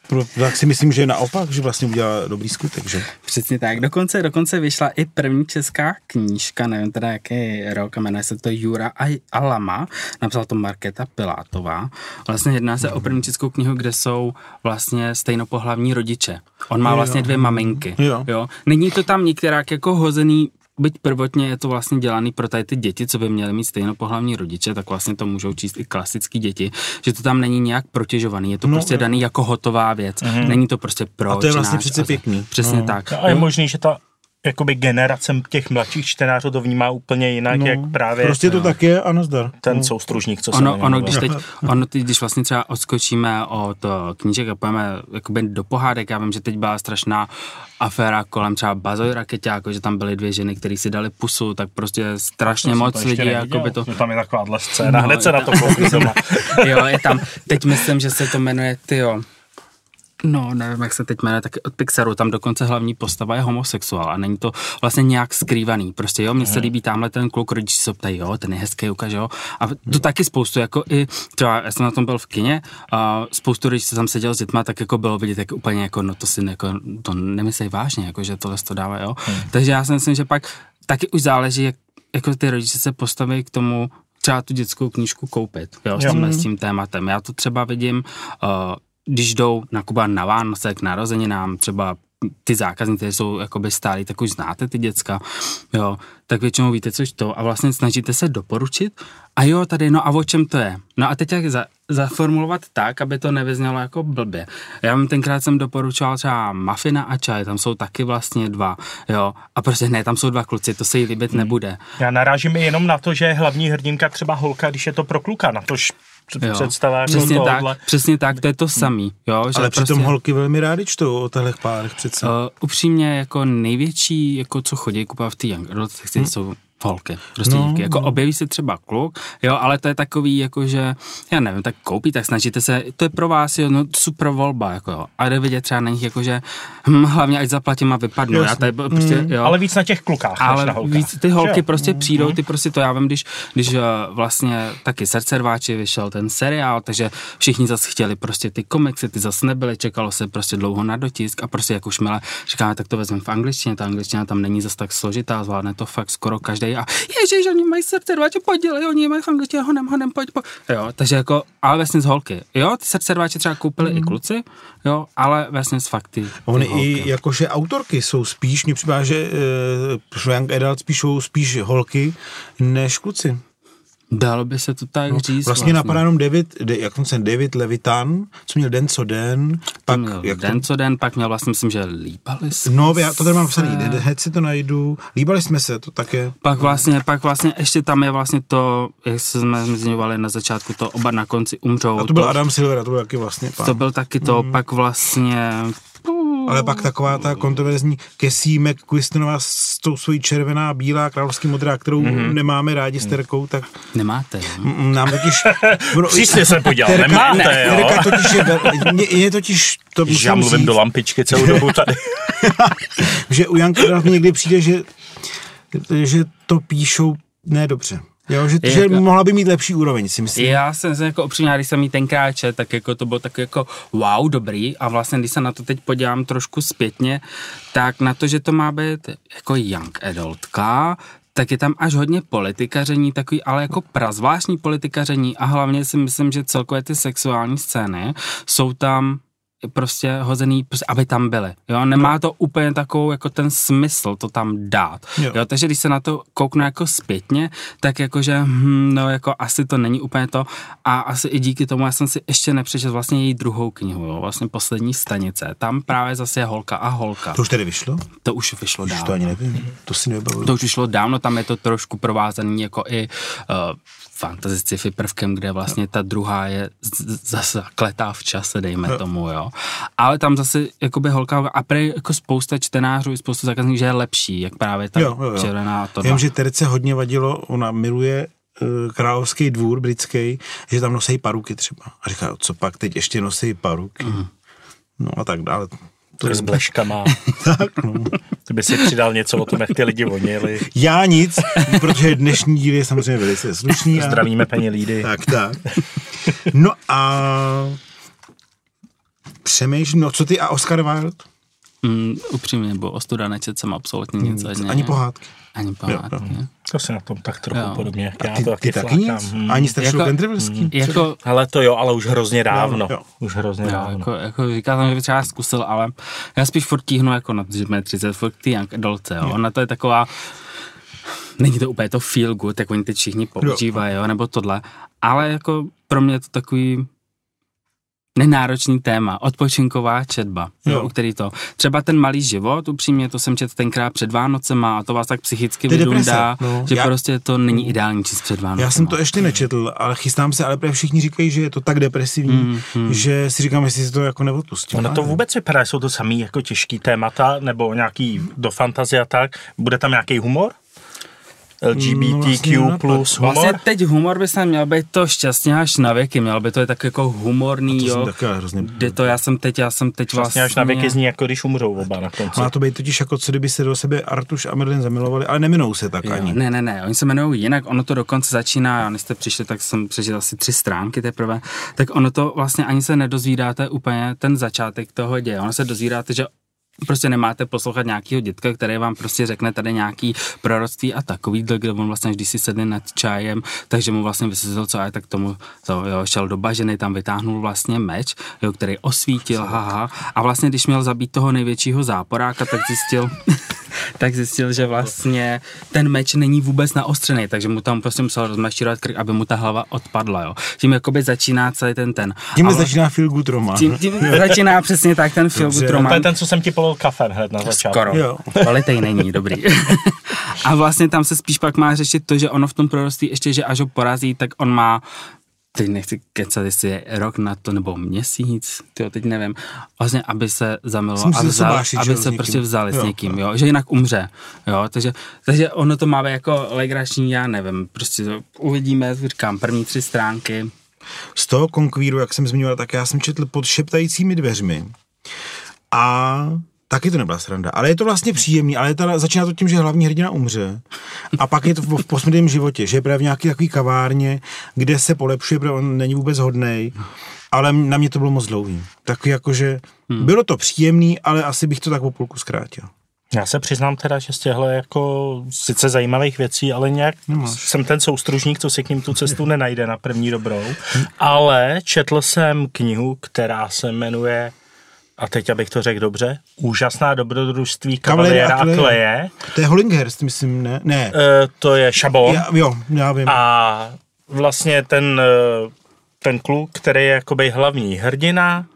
Speaker 3: pro- tak si myslím, že naopak, že vlastně udělala dobrý skutek, že?
Speaker 2: Přesně tak. Dokonce, dokonce vyšla i první česká knížka, nevím teda jaký rok, jmenuje se to Jura a Alama, napsala to Markéta Pilátová. Vlastně jedná se o první českou knihu, kde jsou vlastně stejnopohlavní rodiče. On má vlastně dvě maminky.
Speaker 3: Jo.
Speaker 2: jo. Není to tam některák jako hozený byť prvotně je to vlastně dělaný pro tady ty děti, co by měly mít stejnopohlavní rodiče, tak vlastně to můžou číst i klasický děti, že to tam není nějak protěžovaný, je to
Speaker 3: No,
Speaker 2: no, prostě daný jako hotová věc, mm-hmm. není to prostě pro
Speaker 3: A to je vlastně přece pěkný.
Speaker 2: Přesně
Speaker 3: No.
Speaker 2: tak.
Speaker 1: No a je možný, že ta jakoby generace těch mladších čtenářů to vnímá úplně jinak,
Speaker 3: No,
Speaker 1: jak právě
Speaker 3: Prostě to tak je a nazdar.
Speaker 1: ten soustružník, co se
Speaker 2: Ono,
Speaker 1: něm
Speaker 2: ono, když teď, ono, teď, když vlastně třeba odskočíme od eh, knížek a pojeme jakoby do pohádek, já vím, že teď byla strašná aféra kolem třeba Bazoj Rakeťáko, že tam byly dvě ženy, které si dali pusu, tak prostě strašně
Speaker 1: To
Speaker 2: moc lidí,
Speaker 1: neviděl,
Speaker 2: jakoby to,
Speaker 1: že tam je takováhle scéna,
Speaker 2: No,
Speaker 1: hned se na to kouknu
Speaker 2: jo, je tam, teď myslím, že se to jmenuje, tyjo, No, nevím, jak se teď jmenuje, tak od Pixaru, tam dokonce hlavní postava je homosexuál a není to vlastně nějak skrývaný. Prostě jo, mně se líbí tamhle ten kluk, rodiči se ptají, jo, ten je hezký, ukaž, jo. A to taky spoustu, jako i, třeba já jsem na tom byl v kině, a spoustu rodičů tam seděl s dětma, tak jako bylo vidět, jak úplně jako, no to si jako, to nemyslej vážně, jako, že tohle to dává, jo. Takže já si myslím, že pak taky už záleží, jak jako ty rodiče se postaví k tomu, třeba tu dětskou knížku koupit, jo, s, tímhle, s tím tématem. Já to třeba vidím, uh, když jdou na Kuba na Vánoce k narozeninám, třeba ty zákazníci, jsou jakoby stálí, tak už znáte ty děcka, jo, tak většinou víte, což to a vlastně snažíte se doporučit a jo, tady, no a o čem to je? No a teď jak za, zaformulovat tak, aby to nevyznělo jako blbě. Já vám tenkrát jsem doporučoval třeba mafina a čaj, tam jsou taky vlastně dva, jo, a prostě ne, tam jsou dva kluci, to se jí líbit nebude.
Speaker 1: Já narážím jenom na to, že hlavní hrdinka třeba holka, když je to pro kluka, na tož
Speaker 2: Jo.
Speaker 1: představa jako
Speaker 2: Přesně tak, přesně tak, to je to samý, jo, že
Speaker 3: Ale přitom
Speaker 2: prostě,
Speaker 3: holky velmi rádi čtou o těchto párech přece.
Speaker 2: Uh, upřímně jako největší, jako co chodí kupovat v té Young Adult hmm. jsou holky, prostě
Speaker 3: No,
Speaker 2: Jako
Speaker 3: no.
Speaker 2: objeví se třeba kluk, jo, ale to je takový, jako že, já nevím, tak koupí, tak snažíte se, to je pro vás, jo, no, super volba, jako jo. A jde vidět třeba na nich, jako že, hm, hlavně ať zaplatím a vypadnu, já tady prostě,
Speaker 3: Mm.
Speaker 2: jo.
Speaker 1: Ale víc na těch klukách,
Speaker 2: Ale
Speaker 1: na holkách.
Speaker 2: víc ty holky
Speaker 1: Že
Speaker 2: prostě přijdou, ty prostě to já vím, když, když eh, vlastně taky srdcerváči vyšel ten seriál, takže všichni zase chtěli prostě ty komiksy, ty zase nebyly, čekalo se prostě dlouho na dotisk a prostě jak už milé říkáme, tak to vezmeme v angličtině, ta angličtina tam není zase tak složitá, zvládne to fakt skoro každý a ježiš, oni mají srdcerváče, podělej, oni mají v angličtině, honem, honem, pojď, pojď. Jo, takže jako, ale vlastně z holky, jo, ty srdcerváče třeba koupili i kluci, jo, ale vlastně z fakty.
Speaker 3: Ony i jakože autorky jsou spíš, mně připadá, že uh, Young Adult píšou spíš holky než kluci.
Speaker 2: Dalo by se to tak no, říct.
Speaker 3: Vlastně napadá jenom David, de, jak on se David Levitan, co měl Den co den, pak,
Speaker 2: měl
Speaker 3: jak
Speaker 2: den
Speaker 3: to,
Speaker 2: co den, pak měl vlastně, myslím, že líbali jsme
Speaker 3: No, já to tady mám
Speaker 2: se.
Speaker 3: psaný, hned si to najdu, líbali jsme se, to také.
Speaker 2: Pak vlastně, pak vlastně ještě tam je vlastně to, jak jsme zmiňovali na začátku, to oba na konci umřou.
Speaker 3: A to byl Adam Silver, to byl taky vlastně pán.
Speaker 2: To byl taky to, mm. pak vlastně...
Speaker 3: Ale pak taková ta kontroverzní Cassie McQuistonová s tou svojí červená, bílá, královský modrá, kterou mm-hmm. nemáme rádi s Terkou, tak
Speaker 2: Nemáte,
Speaker 3: mm, nám totiž...
Speaker 1: Přísně jsem podělal,
Speaker 3: Terka,
Speaker 1: nemáte,
Speaker 3: ne,
Speaker 1: jo?
Speaker 3: Terka totiž je, je, je totiž, to
Speaker 1: Když já mluvím
Speaker 3: říct,
Speaker 1: do lampičky celou dobu tady.
Speaker 3: že u Janka někdy přijde, že, že to píšou nedobře. Jo, že, že
Speaker 2: jako-
Speaker 3: mohla by mít lepší úroveň, si myslím.
Speaker 2: Já jsem se jako upřímně, když jsem jí tenkrát čet, tak jako to bylo tak jako wow, dobrý a vlastně když se na to teď podívám trošku zpětně, tak na to, že to má být jako young adultka, tak je tam až hodně politikaření, takový, ale jako prazvláštní politikaření a hlavně si myslím, že celkově ty sexuální scény jsou tam prostě hozený, prostě, aby tam byly. Jo? Nemá to úplně takovou jako ten smysl to tam dát.
Speaker 3: Jo.
Speaker 2: Jo. Takže když se na to kouknu jako zpětně, tak jakože, hm, no jako asi to není úplně to a asi i díky tomu já jsem si ještě nepřečetl vlastně její druhou knihu, jo, vlastně poslední stanice. Tam právě zase je holka a holka.
Speaker 3: To už tady vyšlo?
Speaker 2: To už vyšlo
Speaker 3: Už
Speaker 2: dávno.
Speaker 3: to ani nevím, to si nevybavuju.
Speaker 2: To už vyšlo dávno, tam je to trošku provázaný jako i uh, fantasy sci-fi prvkem, kde vlastně ta druhá je zase zakletá v čase, dejme tomu, jo. Ale tam zase jakoby holka a prej jako spousta čtenářů i spousta zákazníků, že je lepší, jak právě ta
Speaker 3: Jo, jo, jo.
Speaker 2: červená to.
Speaker 3: Vím, že Terce hodně vadilo, ona miluje eh, královský dvůr britský, že tam nosí paruky třeba. A říká, co pak teď ještě nosí paruky.
Speaker 2: Mhm.
Speaker 3: No a tak dále. To je
Speaker 1: S bleškama.
Speaker 3: tak, no.
Speaker 1: Ty by si přidal něco o tom, jak ty lidi vonili.
Speaker 3: Já nic, protože dnešní díl je samozřejmě velice slušný. A...
Speaker 1: Zdravíme paní Lídy.
Speaker 3: Tak, tak. No a přemýšlím, no co ty a Oscar Wilde?
Speaker 2: Mm, upřímně, nebo ostuda nečet jsem absolutně nic. Ani,
Speaker 3: Ani pohádky.
Speaker 2: Ani pohádky.
Speaker 1: To si na tom tak trochu
Speaker 2: Jo.
Speaker 1: podobně, jak
Speaker 3: A
Speaker 1: já
Speaker 3: ty,
Speaker 1: to taky
Speaker 3: ty taky nic?
Speaker 1: Hmm.
Speaker 3: Ani strašnou
Speaker 2: Jako-
Speaker 3: Cantervilleský?
Speaker 2: Jako,
Speaker 1: Ale to jo, ale už hrozně dávno.
Speaker 3: Jo.
Speaker 1: Už hrozně
Speaker 2: Jo,
Speaker 1: dávno.
Speaker 2: jako, jako říkám, že bych třeba zkusil, ale já spíš furt tíhnu jako na že mě 30, furt ty young adultce, jo. Ona to je taková, není to úplně to feel good, jak oni teď všichni používají, jo, nebo tohle, ale jako pro mě je to takový nenáročný téma, odpočinková četba, jo.
Speaker 3: Jo,
Speaker 2: u který to. Třeba ten malý život, upřímně, to jsem četl tenkrát před Vánocema a to vás tak psychicky vydundá,
Speaker 3: no.
Speaker 2: že
Speaker 3: Já-
Speaker 2: prostě to není ideální číst před Vánocema.
Speaker 3: Já jsem to ještě nečetl, ale chystám se, ale právě všichni říkají, že je to tak depresivní,
Speaker 2: Mm,
Speaker 3: že si říkám, jestli si to jako neodpustím.
Speaker 1: Ono to vůbec vypadá, jsou to samý jako těžký témata, nebo nějaký do fantazie a tak. Bude tam nějaký humor? LGBTQ
Speaker 3: No, vlastně nenapadlo.
Speaker 1: plus humor?
Speaker 2: Vlastně teď humor by se měl být to šťastně až na věky, měl by to je tak jako humorný,
Speaker 3: To
Speaker 2: jo.
Speaker 3: jsem taky ale hrozně...
Speaker 2: Jde to, já jsem teď, já jsem teď vlastně...
Speaker 1: Vlastně až na věky zní, jako když umřou oba na konci.
Speaker 3: Má to být totiž jako co kdyby se do sebe Artuš a Merlin zamilovali, ale neminou se tak
Speaker 2: Jo,
Speaker 3: ani.
Speaker 2: ne, ne, ne, oni se jmenují jinak, ono to dokonce začíná, než jste přišli, tak jsem přečetl asi tři stránky teprve, tak ono to vlastně ani se nedozvídáte úplně ten začátek toho děje, ono se dozvídáte, že prostě nemáte poslouchat nějakého dětka, který vám prostě řekne tady nějaký proroctví a takový, kde on vlastně vždy si sedne nad čajem, takže mu vlastně vysvětlil, co je, tak tomu to, jo, šel do baženy, tam vytáhnul vlastně meč, jo, který osvítil, haha, a vlastně když měl zabít toho největšího záporáka, tak zjistil, tak zjistil, že vlastně ten meč není vůbec naostřený, takže mu tam prostě musel rozmašírovat krk, aby mu ta hlava odpadla, jo. Tím jakoby začíná celý ten ten.
Speaker 3: Tím
Speaker 2: Ale-
Speaker 3: začíná feel good román.
Speaker 2: tím, tím začíná přesně tak ten feel good
Speaker 3: Dobře.
Speaker 1: To je ten, co jsem ti polil kafe hned na začátku.
Speaker 2: Skoro.
Speaker 3: Jo.
Speaker 2: Kvalitej není dobrý. a vlastně tam se spíš pak má řešit to, že ono v tom proroctví ještě, že až ho porazí, tak on má teď nechci kecat, jestli je rok na to, nebo měsíc, tyjo, teď nevím, vlastně, aby se zamiloval a vzal, aby se
Speaker 3: s
Speaker 2: prostě vzali s
Speaker 3: Jo,
Speaker 2: někým, jo, že jinak umře, jo, takže, takže ono to má jako legrační, já nevím, prostě to uvidíme, říkám, první tři stránky,
Speaker 3: Z toho konkvíru, jak jsem zmiňoval, tak já jsem četl pod šeptajícími dveřmi. A taky to nebyla sranda. Ale je to vlastně příjemný, ale je to, začíná to tím, že hlavní hrdina umře. A pak je to v, v posmrtném životě, že je právě v nějaký takový kavárně, kde se polepšuje, protože on není vůbec hodnej. Ale na mě to bylo moc dlouhý. Tak jakože hmm. bylo to příjemný, ale asi bych to tak o půlku zkrátil.
Speaker 1: Já se přiznám teda, že z těchto jako sice zajímavých věcí, ale nějak jsem ten soustružník, co si k ním tu cestu nenajde na první dobrou. Ale četl jsem knihu, která se jmenuje a teď, abych to řekl dobře, Úžasná dobrodružství
Speaker 3: Kavaliera a Kleje. To je Hollinghurst, myslím, ne? Ne.
Speaker 1: E, to je Šabon.
Speaker 3: Já, jo, já vím.
Speaker 1: A vlastně ten, eh, ten kluk, který je jakoby hlavní hrdina,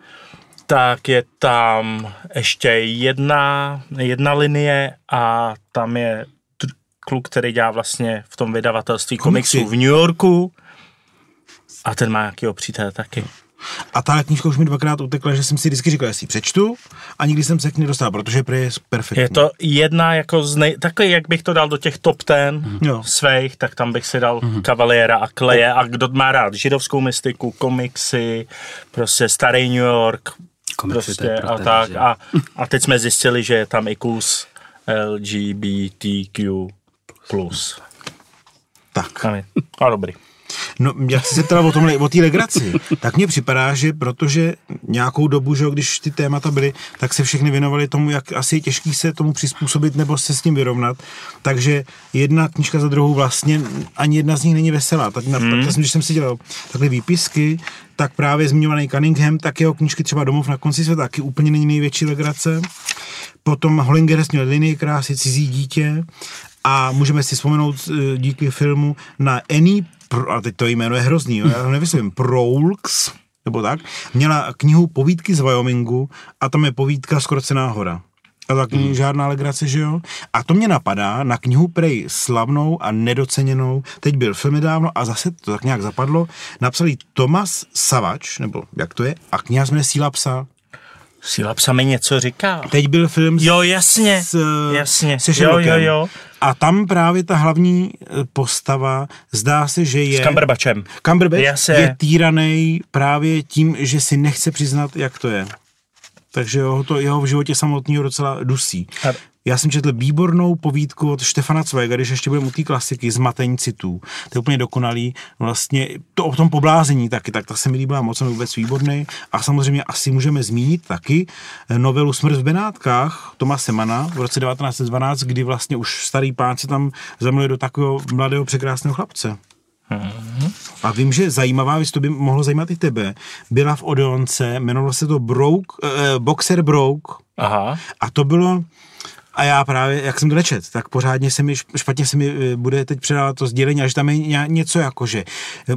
Speaker 1: tak je tam ještě jedna, jedna linie a tam je kluk, který dělá vlastně v tom vydavatelství komiksů v New Yorku a ten má nějakýho přítele taky.
Speaker 3: A ta knížka už mi dvakrát utekla, že jsem si vždycky říkal, jestli ji přečtu a nikdy jsem se k ní dostal, protože prý je perfektní.
Speaker 1: Je to jedna jako z nej... takový, jak bych to dal do těch top ten
Speaker 3: Jo.
Speaker 1: svých, tak tam bych si dal Kavaliera a Kleje a kdo má rád židovskou mystiku, komiksy, prostě starý New York,
Speaker 2: Komiksy,
Speaker 1: prostě
Speaker 2: pro
Speaker 1: a tak.
Speaker 2: že?
Speaker 1: A, a teď jsme zjistili, že je tam i kus LGBTQ+.
Speaker 3: Tak.
Speaker 1: A, a dobrý.
Speaker 3: No, jak jsi se ptala o tomhle, o té legraci, tak mně připadá, že protože nějakou dobu, že když ty témata byly, tak se všechny věnovali tomu, jak asi je těžký se tomu přizpůsobit nebo se s tím vyrovnat. Takže jedna knížka za druhou vlastně ani jedna z nich není veselá. Tak, na, tak jsem, když jsem si dělal takhle výpisky, tak právě zmiňovaný Cunningham, tak jeho knížky třeba Domov na konci světa taky úplně není největší legrace. Potom Hollinger měl linii krásy Cizí dítě a můžeme si vzpomenout eh, díky filmu na Annie, Pro- a teď to jméno je hrozný, jo, já ho nevyslovím, Proulx, nebo tak, měla knihu Povídky z Wyomingu a tam je povídka Skrocená hora. A tak není žádná legrace, že jo? A to mě napadá na knihu prej slavnou a nedoceněnou, teď byl film dávno a zase to tak nějak zapadlo, napsal ji Thomas Savač, nebo jak to je, a kniha jmenuje Síla psa.
Speaker 1: Síla psa mi něco říká.
Speaker 3: Teď byl film s,
Speaker 1: Jo, jasně,
Speaker 3: s,
Speaker 1: jasně.
Speaker 3: se
Speaker 1: jo, jo, jo.
Speaker 3: A tam právě ta hlavní eh, postava, zdá se, že je...
Speaker 1: S Cumberbatchem.
Speaker 3: Cumberbatch
Speaker 1: Jasně.
Speaker 3: je týraný právě tím, že si nechce přiznat, jak to je. Takže ho to jeho v životě samotného docela dusí.
Speaker 1: A
Speaker 3: Já jsem četl výbornou povídku od Štefana Cvega, když ještě budeme u té klasiky, Zmatení citů. To je úplně dokonalý. Vlastně to o tom poblázení taky, tak ta se mi líbila moc, vůbec výborný. A samozřejmě asi můžeme zmínit taky novelu Smrt v Benátkách Toma Semana v roce 1912, kdy vlastně už starý pán se tam zamiluje do takového mladého překrásného chlapce. A vím, že zajímavá věc, to by mohlo zajímat i tebe, byla v Odeonce, jmenovalo se to Brouk, eh, Boxer Brouk.
Speaker 1: Aha.
Speaker 3: A to bylo, a já právě, jak jsem to nečet, tak pořádně se mi, špatně se mi eh, bude teď předávat to sdělení, a že tam je ně- něco jako, že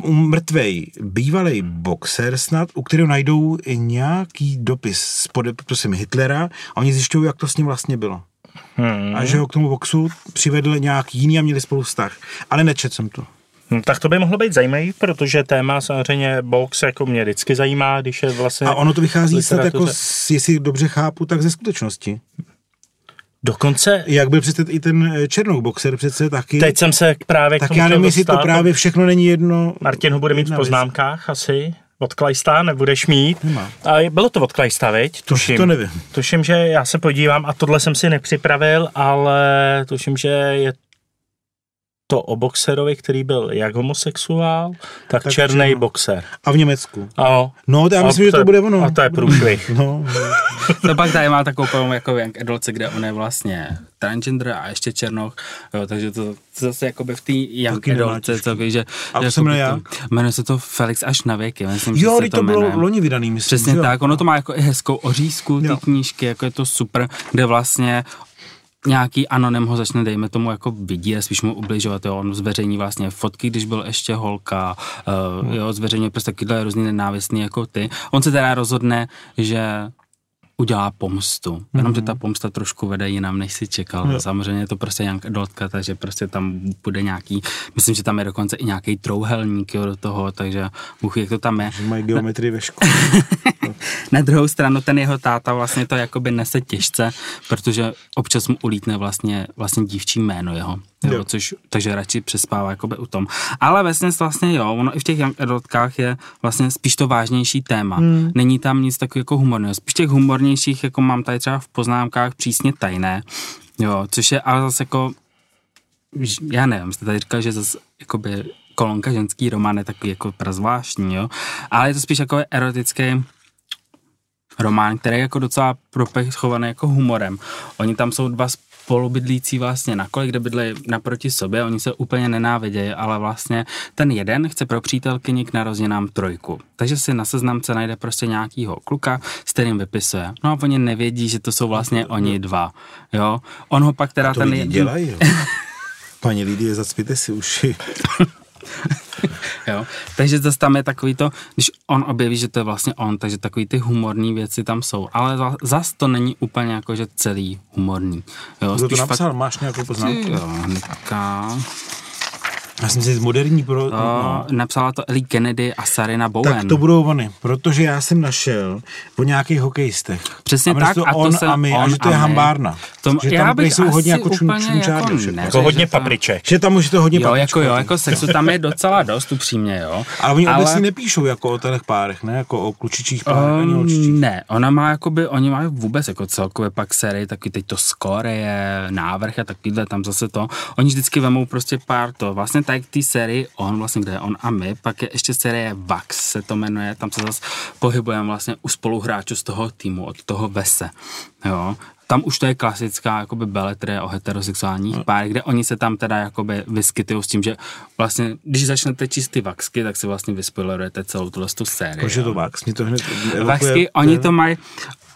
Speaker 3: u mrtvej bývalý boxer snad, u kterého najdou nějaký dopis s podpisem Hitlera a oni zjišťují, jak to s ním vlastně bylo.
Speaker 1: Hmm.
Speaker 3: A že ho k tomu boxu přivedl nějak jiný a měli spolu vztah. Ale nečet jsem to.
Speaker 1: No, tak to by mohlo být zajímavý, protože téma samozřejmě box jako mě vždycky zajímá, když je vlastně...
Speaker 3: A ono to vychází snad jako, jestli dobře chápu, tak ze skutečnosti.
Speaker 1: Dokonce
Speaker 3: Jak byl přece i ten eh, Černouk boxer přece taky.
Speaker 1: teď jsem se právě k
Speaker 3: tak
Speaker 1: tomu
Speaker 3: já nevím, jestli to právě všechno není jedno.
Speaker 1: Martin ho bude mít v
Speaker 3: jedna věc.
Speaker 1: poznámkách asi. Od Klajsta nebudeš mít.
Speaker 3: Nemá.
Speaker 1: A bylo to od Klajsta, veď? Tuším.
Speaker 3: to nevím.
Speaker 1: Tuším, že já se podívám a tohle jsem si nepřipravil, ale tuším, že je to o boxerovi, který byl jak homosexuál, tak,
Speaker 3: Tak
Speaker 1: černý
Speaker 3: černo.
Speaker 1: boxer.
Speaker 3: A v Německu.
Speaker 1: Ano.
Speaker 3: No, to já
Speaker 1: A
Speaker 3: myslím, že to bude ono.
Speaker 1: A to je průšvih.
Speaker 3: No,
Speaker 2: To pak tady má takovou pojem jako Young Adultce, kde on je vlastně transgender a ještě černoch, jo, takže to, to zase jakoby v té Young
Speaker 3: těžký.
Speaker 2: co že...
Speaker 3: A to
Speaker 2: že
Speaker 3: se jmenuje
Speaker 2: to- Jmenuje se to Felix až na věky, myslím, že
Speaker 3: jo,
Speaker 2: se
Speaker 3: teď to bylo
Speaker 2: jmenuje.
Speaker 3: loni vydaný, myslím.
Speaker 2: Přesně
Speaker 3: že jo?
Speaker 2: tak, ono to má jako i hezkou ořízku, ty
Speaker 3: Jo.
Speaker 2: knížky, jako je to super, kde vlastně nějaký anonym ho začne, dejme tomu, jako vidí, spíš mu ubližovat, jo, on zveřejní vlastně fotky, když byl ještě holka, uh, jo, zveřejňuje prostě takovýhle různý nenávistný jako ty. On se teda rozhodne, že udělá pomstu. Jenom, že ta pomsta trošku vede jinam, než si čekal.
Speaker 3: Jo.
Speaker 2: Samozřejmě je to prostě young adultka, takže prostě tam bude nějaký, myslím, že tam je dokonce i nějaký trouhelník jo, do toho, takže Bůh ví, jak to tam je.
Speaker 3: Že mají geometrii ve škole.
Speaker 2: Na druhou stranu ten jeho táta vlastně to jakoby nese těžce, protože občas mu ulítne vlastně, vlastně dívčí jméno jeho. Jo,
Speaker 3: Jo.
Speaker 2: což, takže radši přespává jakoby u tom. Ale vlastně vlastně jo, ono i v těch young adultkách je vlastně spíš to vážnější téma. Hmm. Není tam nic takového jako humorného. Spíš těch humornějších, jako mám tady třeba v poznámkách přísně tajné, jo, což je ale zase jako já nevím, jste tady říkal, že zase jakoby kolonka ženský román je takový jako prazvláštní, jo, ale je to spíš jako erotický román, který je jako docela propechovaný jako humorem. Oni tam jsou dva spolubydlící vlastně na kole, kde bydlejí naproti sobě, oni se úplně nenávidějí, ale vlastně ten jeden chce pro přítelkyni k narozeninám trojku. Takže si na seznamce najde prostě nějakýho kluka, s kterým vypisuje. No a oni nevědí, že to jsou vlastně oni dva. Jo? On ho pak teda
Speaker 3: To
Speaker 2: ten
Speaker 3: lidi
Speaker 2: jeden-
Speaker 3: dělají, jo. Paní Lidie, zacpěte si uši.
Speaker 2: Jo? Takže zase tam je takový to, když on objeví, že to je vlastně on, takže takový ty humorní věci tam jsou. Ale za- zas to není úplně jako, že celý humorní. Jo?
Speaker 3: Kdo to napsal? Máš nějakou poznámku?
Speaker 2: Jo, hnedka.
Speaker 3: Já jsem si z moderní pro...
Speaker 2: To,
Speaker 3: no.
Speaker 2: napsala to Ellie Kennedy a Sarina Bowen.
Speaker 3: Tak to budou oni, protože já jsem našel po nějakých hokejistech.
Speaker 2: Přesně
Speaker 3: a jmenuje
Speaker 2: tak,
Speaker 3: to
Speaker 2: a to
Speaker 3: on
Speaker 2: se-
Speaker 3: a my, a
Speaker 2: on
Speaker 3: že to je
Speaker 2: a
Speaker 3: hambárna.
Speaker 2: To,
Speaker 3: že
Speaker 2: já
Speaker 3: tam
Speaker 2: bych
Speaker 3: nejsou hodně jako čun,
Speaker 2: úplně
Speaker 3: čunčáry
Speaker 2: jako
Speaker 3: všechno.
Speaker 2: ne-
Speaker 1: Jako hodně
Speaker 2: že to-
Speaker 1: papriček.
Speaker 3: Že tam už je to hodně
Speaker 2: Jo, jako
Speaker 3: papričkový.
Speaker 2: jo, jako sexu tam je docela dost, upřímně, jo.
Speaker 3: Ale oni obecně nepíšou jako o těch párech, ne? Jako o klučičích párech, ani o
Speaker 2: Um,
Speaker 3: holčičích.
Speaker 2: ne, ona má jakoby, oni mají vůbec jako celkově pak série, taky teď to score je návrh a takovýhle tam zase to. Oni vždycky vemou prostě pár to. Vlastně tak té sérii on, vlastně kde je on a my, pak je ještě série Vax se to jmenuje, tam se zase pohybujeme vlastně u spoluhráčů z toho týmu, od toho Vese. Jo. Tam už to je klasická jakoby beletrie o heterosexuálních
Speaker 3: No.
Speaker 2: párech, kde oni se tam teda jakoby vyskytují s tím, že vlastně, když začnete číst ty vaxky, tak si vlastně vyspoilerujete celou tuhle tu sérii.
Speaker 3: Jakože
Speaker 2: jo.
Speaker 3: to Vax, mě to hned evokuje-
Speaker 2: Vaxky, oni to mají,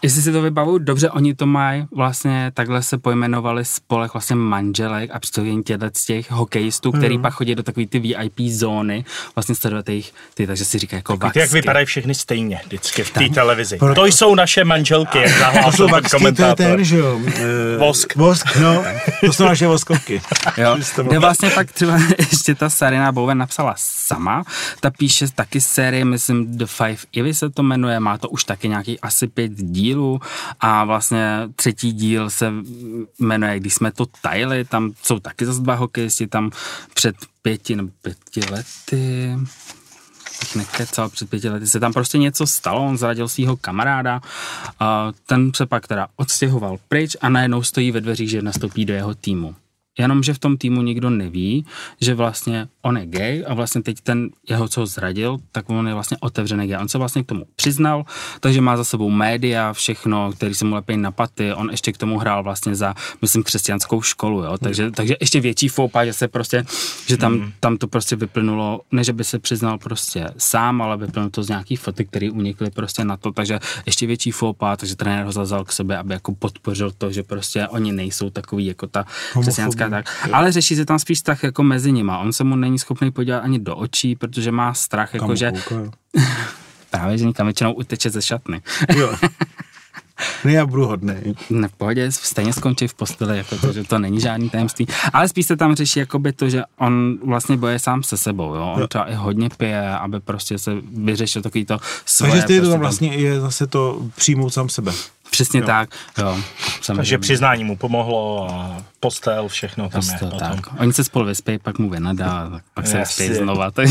Speaker 2: jestli si to vybavuju dobře, oni to mají vlastně, takhle se pojmenovali spolek vlastně manželek a představení těchto z těch hokejistů, který pak chodí do takové ty VIP zóny, vlastně sledovat jejich, ty, takže si říkají jako
Speaker 1: Víte, jak vypadají všechny stejně vždycky v té televizi. To jsou naše manželky, jak
Speaker 3: To jsou
Speaker 1: zahlásil ten
Speaker 3: Vaxky, to je
Speaker 1: komentátor.
Speaker 3: ten, že jo? eh,
Speaker 1: Vosk.
Speaker 3: Vosk, no. To jsou naše voskovky.
Speaker 2: Jo, kde vlastně pak třeba ještě ta Sarina Bowen napsala sama, ta píše taky série, myslím The Five Ivy se to jmenuje, má to už taky nějaký asi pět dílů a vlastně třetí díl se jmenuje Když jsme to tajili, tam jsou taky zase dva hokejisti, tam před pěti nebo pěti lety nekecal, před pěti lety se tam prostě něco stalo, on zradil svého kamaráda, a ten se pak teda odstěhoval pryč a najednou stojí ve dveřích, že nastoupí do jeho týmu. Jenomže v tom týmu nikdo neví, že vlastně on je gay a vlastně teď ten jeho, co ho zradil, tak on je vlastně otevřený gay. On se vlastně k tomu přiznal, takže má za sebou média, všechno, který se mu lepí na paty. On ještě k tomu hrál vlastně za, myslím, křesťanskou školu, jo. Takže, takže ještě větší foupa, že se prostě, že tam, mm. tam to prostě vyplynulo, ne, že by se přiznal prostě sám, ale vyplynulo to z nějakých fotek, které unikly prostě na to, takže ještě větší foupa, takže trenér ho zazal k sobě, aby jako podpořil to, že prostě oni nejsou takový jako ta křesťanská tak. Ale řeší se tam spíš strach jako mezi nima. On se mu není schopný podívat ani do očí, protože má strach, jako že... Právě, že nikam většinou uteče ze šatny.
Speaker 3: Jo. Ne, já budu hodný.
Speaker 2: Ne, v pohodě, stejně skončí v posteli, jako to, že to není žádný tajemství. Ale spíš se tam řeší jakoby to, že on vlastně boje sám se sebou, jo. On jo. třeba i hodně pije, aby prostě se vyřešil takový to
Speaker 3: svoje. Takže ty prostě to vlastně je zase to přijmout sám sebe.
Speaker 2: Přesně jo. tak, jo.
Speaker 1: Samozřejmě. Takže přiznání mu pomohlo a postel, všechno tam postel, je. Tak.
Speaker 2: Oni se spolu vyspějí, pak mu vynadá, tak pak se vyspějí znova. Tak...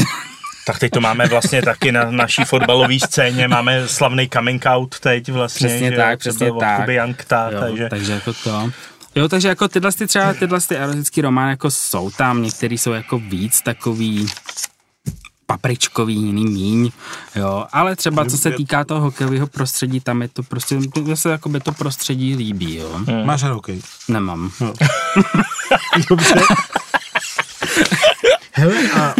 Speaker 1: Tak teď to máme vlastně taky na naší fotbalové scéně, máme slavný coming out teď vlastně.
Speaker 2: Přesně
Speaker 1: že
Speaker 2: tak, přesně tak.
Speaker 1: Jankta, jo,
Speaker 2: takže... takže jako to. Jo, takže jako tyhle ty třeba tyhle ty erotický romány jako jsou tam, některý jsou jako víc takový papričkový, jiný míň, jo, ale třeba co se týká toho hokejového prostředí, tam je to prostě, to se jako by to prostředí líbí, jo.
Speaker 3: Hmm. Máš hokej?
Speaker 2: Nemám. No.
Speaker 3: Dobře. Hele, a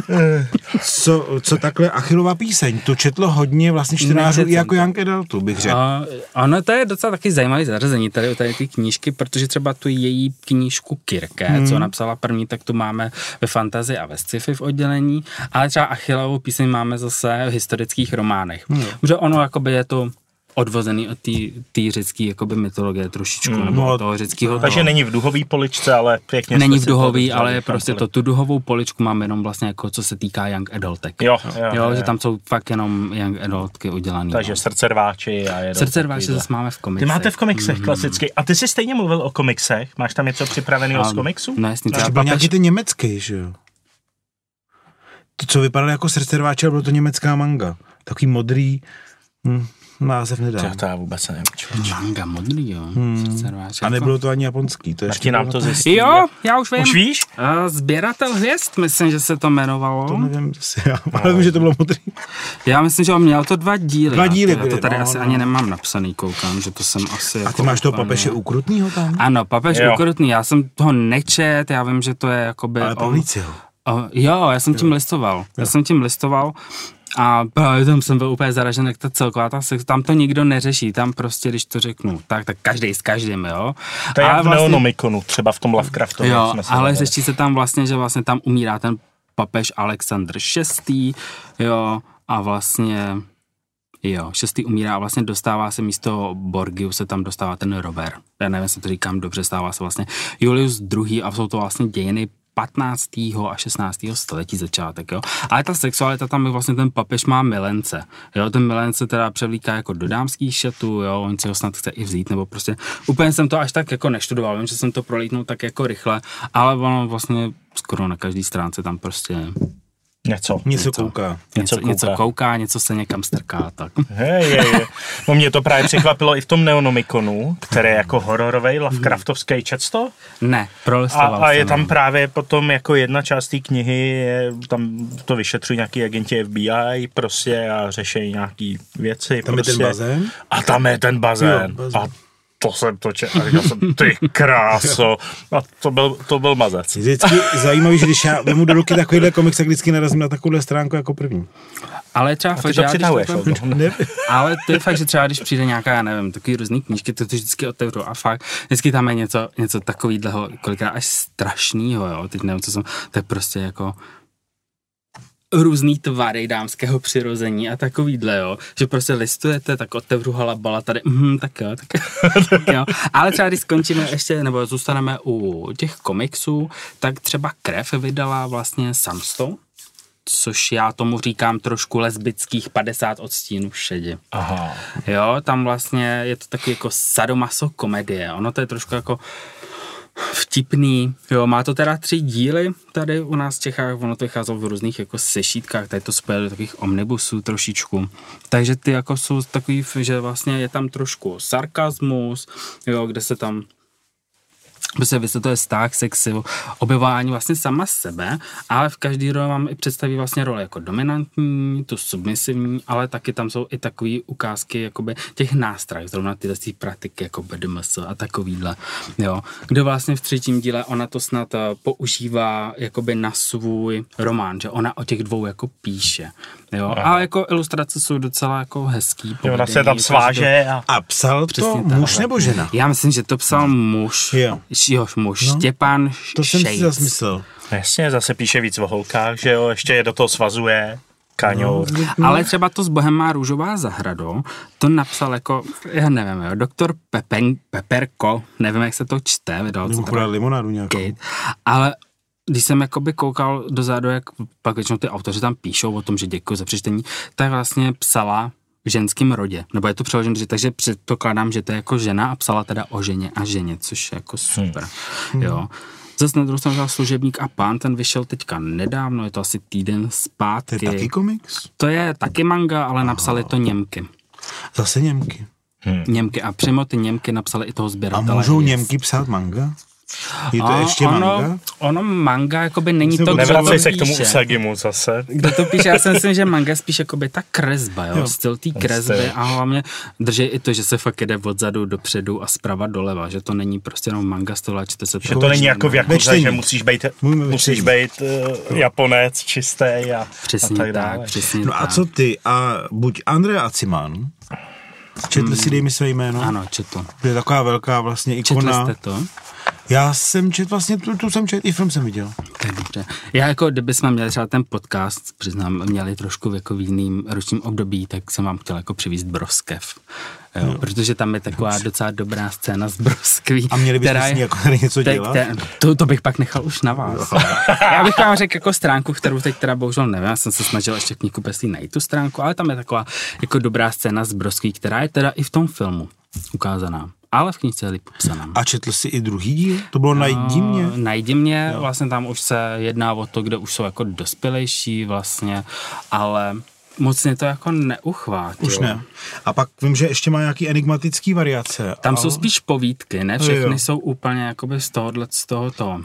Speaker 3: co, co takhle Achilová píseň, to četlo hodně vlastně čtenářů i jako Janke Edeltu, bych řekl. A,
Speaker 2: ano, to je docela taky zajímavé zařazení tady u tady ty knížky, protože třeba tu její knížku Kirke, hmm. co napsala první, tak tu máme ve fantazii a ve sci-fi v oddělení, ale třeba Achillovou píseň máme zase v historických románech. Hmm. Protože ono jakoby je to odvozený od té řecké jakoby mytologie trošičku, mm, nebo no, toho řeckého.
Speaker 1: Takže toho. není v duhový poličce, ale pěkně.
Speaker 2: Není v duhový, ale je prostě to, tu duhovou poličku mám jenom vlastně jako co se týká young adultek.
Speaker 1: Jo, jo,
Speaker 2: jo, jo, že tam jsou fakt jenom young adultky udělané.
Speaker 1: Takže no. srdcerváči a
Speaker 2: Srdcerváči zase máme v komiksech.
Speaker 1: Ty máte v komiksech mm. klasicky. A ty jsi stejně mluvil o komiksech? Máš tam něco připraveného z komiksu?
Speaker 2: No jasně.
Speaker 3: Třeba byl nějaký ty německý, že jo? To, co vypadalo jako srdcerváče, bylo to německá manga. Takový modrý, hm, název nedám.
Speaker 1: To, to já vůbec nevím. Člověč.
Speaker 2: Manga modrý, jo. Hmm.
Speaker 3: A nebylo to ani japonský. To
Speaker 1: ještě nám to zjistí.
Speaker 2: Jo, já už vím.
Speaker 1: Už víš?
Speaker 2: Uh, Sběratel hvězd, myslím, že se to jmenovalo.
Speaker 3: To nevím, zase já, ale vím, že to bylo modrý.
Speaker 2: Já myslím, že on měl to dva díly.
Speaker 3: Dva díly
Speaker 2: byly, Já to tady no, asi no. ani nemám napsaný, koukám, že to jsem asi...
Speaker 3: A
Speaker 2: jako
Speaker 3: ty máš toho papeše ukrutnýho tam?
Speaker 2: Ano, papež jo. ukrutný, já jsem toho nečet, já vím, že to je jakoby...
Speaker 3: Ale
Speaker 2: on,
Speaker 3: Oh,
Speaker 2: jo, já jsem jo. tím listoval. Jo. Já jsem tím listoval a tam jsem byl úplně zaražen, jak ta celková ta sex, tam to nikdo neřeší, tam prostě, když to řeknu, tak, tak každý s každým, jo.
Speaker 1: To je v vlastně, Neonomikonu, třeba v tom Lovecraftu.
Speaker 2: Jo, ale řeší se tam vlastně, že vlastně tam umírá ten papež Alexandr VI, jo, a vlastně Jo, šestý umírá a vlastně dostává se místo Borgiu, se tam dostává ten Robert. Já nevím, jestli to říkám dobře, stává se vlastně Julius II. a jsou to vlastně dějiny 15. a 16. století začátek, jo. Ale ta sexualita tam je vlastně ten papež má milence, jo. Ten milence teda převlíká jako do dámských šatů, jo. On si ho snad chce i vzít, nebo prostě úplně jsem to až tak jako neštudoval, vím, že jsem to prolítnul tak jako rychle, ale ono vlastně skoro na každý stránce tam prostě
Speaker 1: Něco.
Speaker 3: Něco, něco kouká.
Speaker 2: Něco, něco, kouká. něco kouká, něco se někam strká, tak.
Speaker 1: Hej, hej, hej. No mě to právě překvapilo i v tom Neonomikonu, který je jako hororový, Lovecraftovský, čet to?
Speaker 2: Ne,
Speaker 1: A, a je tam právě potom jako jedna část té knihy, je, tam to vyšetřují nějaký agenti FBI prostě a řeší nějaký věci.
Speaker 3: Tam
Speaker 1: prostě.
Speaker 3: je ten prostě. bazén?
Speaker 1: A tam je ten bazén. Jo, bazén. A to jsem točil a říkal jsem, ty kráso. A to byl, to byl mazec.
Speaker 3: Vždycky zajímavý, že když já vemu do ruky takovýhle komiks, tak vždycky narazím na takovouhle stránku jako první.
Speaker 2: Ale třeba
Speaker 1: fakt, to přitahuješ, to,
Speaker 2: ale to je fakt, že třeba když přijde nějaká, já nevím, takový různý knížky, to, to vždycky otevřu a fakt, vždycky tam je něco, něco takového, kolikrát až strašného, jo, teď nevím, co jsem, to je prostě jako, různý tvary dámského přirození a takovýhle, jo. Že prostě listujete, tak otevřu halabala tady, mm, tak jo, tak, tak jo. Ale třeba když skončíme ještě, nebo zůstaneme u těch komiksů, tak třeba Krev vydala vlastně Samsto, což já tomu říkám trošku lesbických 50 odstínů šedi.
Speaker 1: Aha.
Speaker 2: Jo, tam vlastně je to taky jako sadomaso komedie. Ono to je trošku jako vtipný. Jo, má to teda tři díly tady u nás v Čechách, ono to vycházelo v různých jako sešítkách, tady to spojili do takových omnibusů trošičku. Takže ty jako jsou takový, že vlastně je tam trošku sarkazmus, jo, kde se tam prostě vysvětluje vztah, sexy, objevování vlastně sama sebe, ale v každý roli vám i představí vlastně roli jako dominantní, tu submisivní, ale taky tam jsou i takové ukázky jakoby těch nástrah, zrovna tyhle ty praktiky jako BDMS a takovýhle, jo. Kde vlastně v třetím díle ona to snad eh, používá jakoby na svůj román, že ona o těch dvou jako píše, jo. A jako ilustrace jsou docela jako hezký.
Speaker 1: Jo, ona se tam sváže a...
Speaker 3: A psal to muž nebo žena?
Speaker 2: Já myslím, že to psal muž.
Speaker 3: Jo.
Speaker 2: Jo, muž. No, Štěpán
Speaker 3: To jsem si
Speaker 2: Šejc.
Speaker 3: zase myslel.
Speaker 1: Jasně, zase píše víc o holkách, že jo, ještě je do toho svazuje. Kaňou.
Speaker 3: No.
Speaker 2: Ale třeba to s Bohem má růžová zahrado, to napsal jako, já nevím, jo, doktor Pepen, Peperko, nevím, jak se to čte, vydal to
Speaker 3: Nebo
Speaker 2: teda
Speaker 3: limonádu nějakou.
Speaker 2: Kate, ale když jsem jakoby koukal dozadu, jak pak většinou ty autoři tam píšou o tom, že děkuji za přečtení, tak vlastně psala v ženském rodě, nebo je to přeloženo, že- takže předpokládám, že to je jako žena a psala teda o ženě a ženě, což je jako super,
Speaker 3: Hmm.
Speaker 2: jo. Zase na druhou stranu služebník a pán, ten vyšel teďka nedávno, je to asi týden
Speaker 3: To je
Speaker 2: zpátky.
Speaker 3: taky komiks?
Speaker 2: To je taky manga, ale napsali to Němky.
Speaker 3: Zase Němky.
Speaker 2: Němky a přímo ty Němky napsali i toho
Speaker 3: A
Speaker 2: sběratele.
Speaker 3: můžou
Speaker 2: Yes.
Speaker 3: Němky psát manga? Je to
Speaker 2: A
Speaker 3: ještě
Speaker 2: ono,
Speaker 3: manga?
Speaker 2: Ono manga jakoby není to, kdo
Speaker 1: Nevracej
Speaker 2: to
Speaker 1: se k tomu
Speaker 2: píše.
Speaker 1: Usagimu zase.
Speaker 2: Kdo to píše, já si myslím, že manga je spíš jakoby ta kresba, jo,
Speaker 3: Jo.
Speaker 2: styl té kresby a hlavně drží i to, že se fakt jede odzadu dopředu a zprava doleva, že to není prostě jenom manga styl, a čte se
Speaker 1: Že to není jako v Jakuze, že musíš být, musíš být uh, Japonec čistý a,
Speaker 2: Přesně
Speaker 1: a tak dále.
Speaker 2: tak, přesně
Speaker 3: No a co ty? A buď Andrea Aciman, četli si, dej mi své jméno,
Speaker 2: Ano, četl.
Speaker 3: to je taková velká vlastně
Speaker 2: Četli
Speaker 3: ikona.
Speaker 2: jste to?
Speaker 3: Já jsem čet vlastně, tu, tu jsem čet, i film jsem viděl.
Speaker 2: Je dobře. Já jako, kdyby jsme měli třeba ten podcast, přiznám, měli trošku v jako v jiným ročním období, tak jsem vám chtěl jako přivízt Broskev. Jo, protože tam je taková docela dobrá scéna z Broskví.
Speaker 3: A měli
Speaker 2: která
Speaker 3: s ní jako něco
Speaker 2: Te-
Speaker 3: dělat?
Speaker 2: te- to, to bych pak nechal už na vás. Já bych vám řekl jako stránku, kterou teď teda bohužel nevím, já jsem se snažil ještě knihu peslí najít tu stránku, ale tam je taková jako dobrá scéna z Broskví, která je teda i v tom filmu ukázaná. Ale v knižce je líp popsaná.
Speaker 3: A četl jsi i druhý díl? To bylo Najdi mě?
Speaker 2: No, Najdi mě, vlastně tam už se jedná o to, kde už jsou jako dospělejší vlastně, ale moc mě to jako neuchvátilo.
Speaker 3: Už ne. A pak vím, že ještě má nějaký enigmatický variace.
Speaker 2: Tam
Speaker 3: ale...
Speaker 2: jsou spíš povídky, ne všechny
Speaker 3: Jo.
Speaker 2: jsou úplně jakoby z tohohle, z tohoto.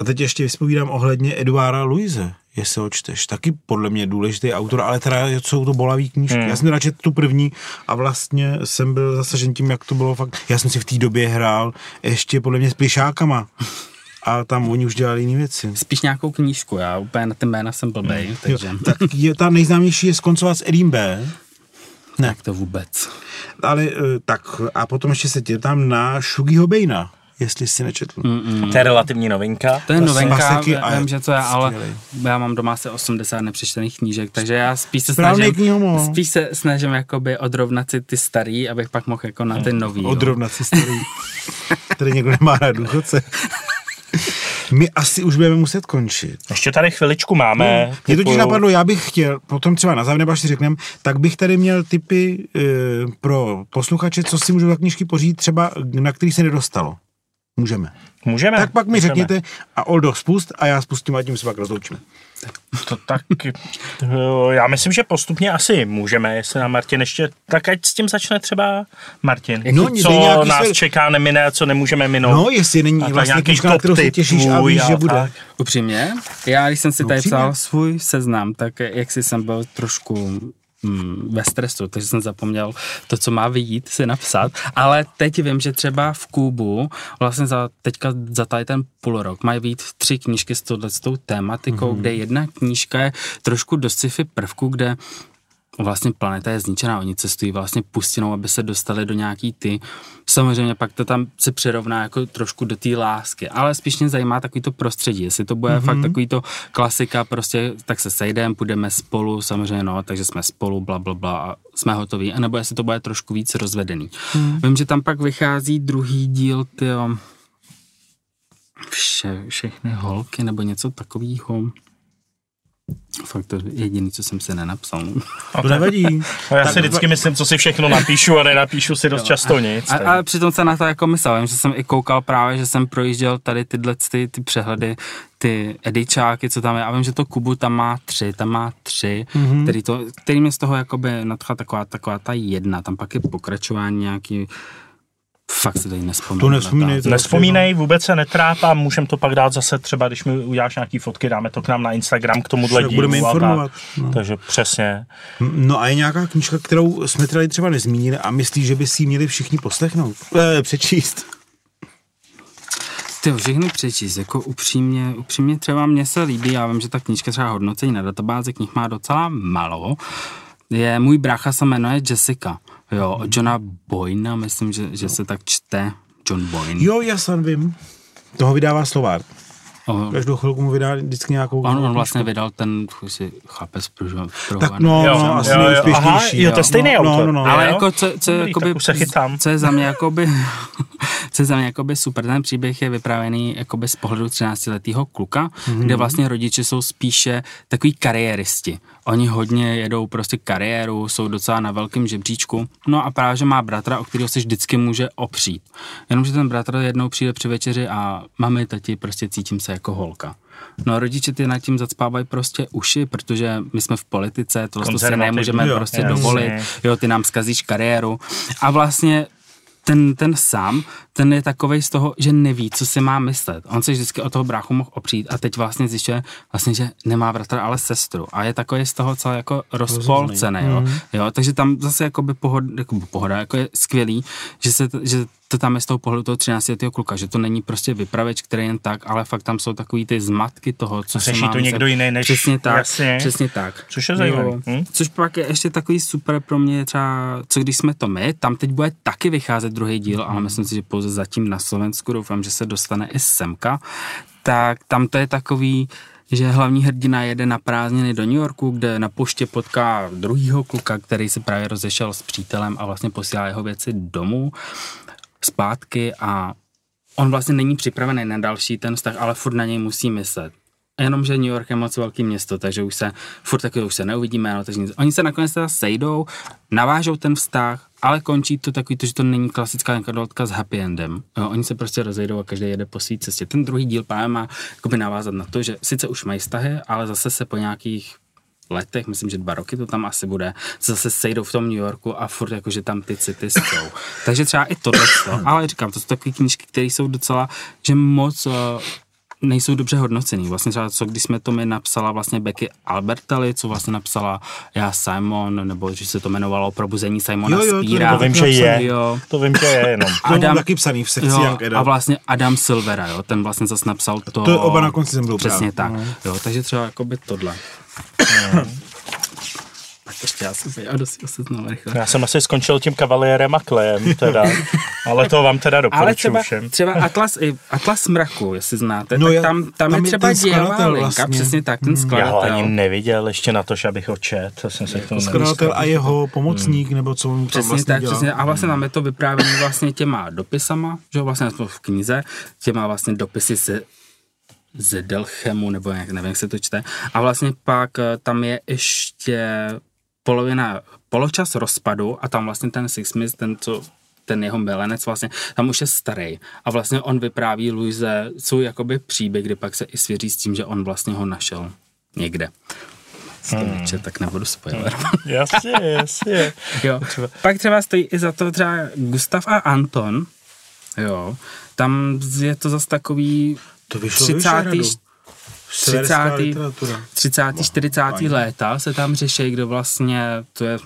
Speaker 3: A teď ještě vyspovídám ohledně Eduára Luise, jestli ho čteš. Taky podle mě důležitý autor, ale teda jsou to bolavý knížky. Hmm. Já jsem radši tu první a vlastně jsem byl zasažen tím, jak to bylo fakt. Já jsem si v té době hrál ještě podle mě s plišákama. A tam oni už dělali jiné věci.
Speaker 2: Spíš nějakou knížku, já úplně na ty jména jsem blbej, takže
Speaker 3: Jo, tak je, ta nejznámější je skoncovat s Edim B.
Speaker 2: ne. tak to vůbec.
Speaker 3: Ale eh, tak a potom ještě se tě tam na Shugiho Bejna, jestli si nečetl. Mm.
Speaker 1: To je relativní novinka.
Speaker 2: To je
Speaker 3: Vlastně
Speaker 2: novinka, vím, že to je, ale já mám doma asi 80 nepřečtených knížek, takže já spíš se
Speaker 3: Správný
Speaker 2: snažím, spíš se snažím jakoby odrovnat si ty starý, abych pak mohl jako na ty nový. jo.
Speaker 3: Odrovnat si starý. Tady někdo nemá rád důchodce. My asi už budeme muset končit.
Speaker 1: Ještě tady chviličku máme.
Speaker 3: Mě totiž
Speaker 1: typu-
Speaker 3: napadlo, já bych chtěl, potom třeba na závěr, nebo až si řekneme, tak bych tady měl tipy e, pro posluchače, co si můžou za knížky pořídit, třeba na který se nedostalo. Můžeme.
Speaker 1: Můžeme.
Speaker 3: Tak pak mi
Speaker 1: můžeme.
Speaker 3: řekněte a Oldo spust a já spustím a tím se pak rozloučíme.
Speaker 1: To tak, já myslím, že postupně asi můžeme, jestli nám Martin ještě, tak ať s tím začne třeba Martin.
Speaker 3: No,
Speaker 1: co nás
Speaker 3: své-
Speaker 1: čeká, nemine a co nemůžeme minout.
Speaker 3: No, jestli není
Speaker 1: A
Speaker 3: vlastně na
Speaker 1: top
Speaker 3: kterou se těšíš a víš, že bude.
Speaker 1: tak.
Speaker 2: Upřímně, já když jsem si
Speaker 3: No,
Speaker 2: tady
Speaker 3: upřímně.
Speaker 2: psal svůj seznam, tak jak si jsem byl trošku mm, ve stresu, takže jsem zapomněl to, co má vyjít, si napsat, ale teď vím, že třeba v Kubu vlastně za, teďka za tady ten půl rok mají vyjít tři knížky s, tohle, s tou tématikou, mm-hmm. kde jedna knížka je trošku do sci-fi prvku, kde vlastně planeta je zničená, oni cestují vlastně pustinou, aby se dostali do nějaký ty, samozřejmě pak to tam se přirovná jako trošku do té lásky, ale spíš mě zajímá takový to prostředí, jestli to bude mm-hmm. fakt takový to klasika, prostě tak se sejdeme, půjdeme spolu, samozřejmě no, takže jsme spolu, bla, bla, bla a jsme hotoví, anebo jestli to bude trošku víc rozvedený. Mm. Vím, že tam pak vychází druhý díl, tyjo, vše, všechny holky nebo něco takového. Fakt to jediný, co jsem si nenapsal.
Speaker 3: To nevadí.
Speaker 1: No já si vždycky myslím, co si všechno napíšu a nenapíšu si dost často nic.
Speaker 2: A,
Speaker 1: tak-
Speaker 2: ale přitom se na to jako myslel, že jsem i koukal právě, že jsem projížděl tady tyhle ty, ty přehledy, ty edičáky, co tam je. A vím, že to Kubu tam má tři, tam má tři,
Speaker 1: Mhm.
Speaker 2: mm-hmm. který, to, který mě z toho jakoby nadchla taková, taková ta jedna. Tam pak je pokračování nějaký, fakt se tady nespomínám.
Speaker 3: To nevzpomínej, to
Speaker 1: Nespomínej, vůbec se netráp a můžem to pak dát zase třeba, když mi uděláš nějaký fotky, dáme to k nám na Instagram k tomuhle dílu.
Speaker 3: budeme informovat, no.
Speaker 1: Takže přesně.
Speaker 3: No a je nějaká knížka, kterou jsme tady třeba nezmínili a myslíš, že by si ji měli všichni poslechnout? Eh, přečíst.
Speaker 2: Ty všechny přečíst, jako upřímně, upřímně třeba mně se líbí, já vím, že ta knížka třeba hodnocení na databázi knih má docela malo. Je, můj brácha se jmenuje Jessica, jo, od Johna Boyna, myslím, že, že se tak čte, John Boyne.
Speaker 3: Jo, já sám vím. Toho vydává Slovár.
Speaker 2: O,
Speaker 3: Každou chvilku mu vydá vždycky nějakou...
Speaker 2: on, on vlastně vydal ten, si pro, pro
Speaker 3: Tak no,
Speaker 1: Jo,
Speaker 3: no asi
Speaker 1: jo, jo.
Speaker 3: nejúspěšnější.
Speaker 1: Aha, jo, to je stejný
Speaker 3: no,
Speaker 1: autor.
Speaker 3: No, no, no.
Speaker 2: Ale
Speaker 1: jo?
Speaker 2: jako, co, co, je
Speaker 1: Dobrý,
Speaker 2: jakoby,
Speaker 1: se chytám.
Speaker 2: co je za mě jakoby, co je za mě jakoby super, ten příběh je vyprávěný jakoby z pohledu 13-letého kluka,
Speaker 1: Mhm.
Speaker 2: mm-hmm. kde vlastně rodiče jsou spíše takový kariéristi. Oni hodně jedou prostě kariéru, jsou docela na velkém žebříčku. No a právě, že má bratra, o kterého se vždycky může opřít. Jenomže ten bratr jednou přijde při večeři a mami, tati, prostě cítím se jako holka. No a rodiče ty nad tím zacpávají prostě uši, protože my jsme v politice, to
Speaker 1: Konzervativní,
Speaker 2: nemůžeme
Speaker 3: jo,
Speaker 2: prostě dovolit, jo, ty nám zkazíš kariéru. A vlastně ten, ten sám, ten je takovej z toho, že neví, co si má myslet. On se vždycky o toho bráchu mohl opřít a teď vlastně zjišťuje, vlastně, že nemá bratra, ale sestru. A je takový z toho celé jako rozpolcený, jo. jo. Takže tam zase jakoby pohod, jako pohoda, jako je skvělý, že, se, že to tam je z toho pohledu toho 13 letého kluka, že to není prostě vypraveč, který jen tak, ale fakt tam jsou takový ty zmatky toho, co se má
Speaker 1: to někdo jiný než-
Speaker 2: Přesně tak,
Speaker 1: jasně.
Speaker 2: přesně tak.
Speaker 1: Což je zajímavý,
Speaker 2: Jo.
Speaker 1: hm?
Speaker 2: Což pak je ještě takový super pro mě třeba, co když jsme to my, tam teď bude taky vycházet druhý díl, ale myslím si, že pouze zatím na Slovensku, doufám, že se dostane i semka, tak tam to je takový, že hlavní hrdina jede na prázdniny do New Yorku, kde na poště potká druhýho kluka, který se právě rozešel s přítelem a vlastně posílá jeho věci domů zpátky a on vlastně není připravený na další ten vztah, ale furt na něj musí myslet. Jenomže New York je moc velký město, takže už se furt taky už se neuvidíme, no, takže nic. Oni se nakonec teda sejdou, navážou ten vztah, ale končí to takový, to, že to není klasická anekdotka s happy endem. Jo, oni se prostě rozejdou a každý jede po své cestě. Ten druhý díl právě má jakoby navázat na to, že sice už mají vztahy, ale zase se po nějakých letech, myslím, že dva roky to tam asi bude, se zase sejdou v tom New Yorku a furt jakože tam ty city jsou. Takže třeba i tohle, ale říkám, to jsou takové knížky, které jsou docela, že moc uh, nejsou dobře hodnocený. Vlastně třeba co, když jsme to mi napsala vlastně Becky Albertelli, co vlastně napsala já Simon, nebo že se to jmenovalo Probuzení Simona
Speaker 3: Jo, jo, to
Speaker 2: Spíra.
Speaker 1: To vím, že je.
Speaker 2: Jo.
Speaker 1: To vím, že je jenom.
Speaker 3: To mám taky psaný v sekci
Speaker 2: jo,
Speaker 3: Adult.
Speaker 2: a vlastně Adam Silvera, jo, ten vlastně zase napsal to.
Speaker 3: To oba na konci jsem byl
Speaker 2: Přesně
Speaker 3: právě.
Speaker 2: tak. Jo, takže třeba jakoby tohle. Tak ještě já jsem já dost oseznal rychle.
Speaker 1: Já jsem asi skončil tím kavaliérem a klejem, teda. Ale to vám teda
Speaker 2: Ale
Speaker 1: doporučuji
Speaker 2: třeba,
Speaker 1: všem.
Speaker 2: třeba Atlas, i Atlas mraku, jestli znáte,
Speaker 3: No
Speaker 2: tak
Speaker 3: já-
Speaker 2: tam, tam,
Speaker 3: tam
Speaker 2: je třeba
Speaker 3: skladatel
Speaker 2: linka,
Speaker 3: vlastně.
Speaker 2: přesně tak, ten
Speaker 1: Já ho
Speaker 2: skladatel.
Speaker 1: ani neviděl ještě na to, že abych ho čet. To jsem se k tomu
Speaker 3: Skladatel a jeho pomocník, nebo co on tam
Speaker 2: Přesně
Speaker 3: vlastně
Speaker 2: tak,
Speaker 3: dělá.
Speaker 2: přesně. A vlastně tam je to vyprávění vlastně těma dopisama, že jo, vlastně v knize, těma vlastně dopisy se z Delchemu, nebo jak, nevím, jak se to čte. A vlastně pak eh, tam je ještě polovina, poločas rozpadu a tam vlastně ten Sixsmith, ten, co ten jeho milenec vlastně, tam už je starý. A vlastně on vypráví Luise jsou jakoby příběh, kdy pak se i svěří s tím, že on vlastně ho našel někde. Hmm. tak nebudu spoiler.
Speaker 1: Jasně, jasně.
Speaker 2: Jo. Pak třeba stojí i za to třeba Gustav a Anton, jo, tam je to zase takový
Speaker 3: To vyšlo
Speaker 2: 30.
Speaker 3: Vyšehradu.
Speaker 2: 30.
Speaker 3: Severská literatura.
Speaker 2: 30. 40. léta se tam řeší, kdo vlastně, to je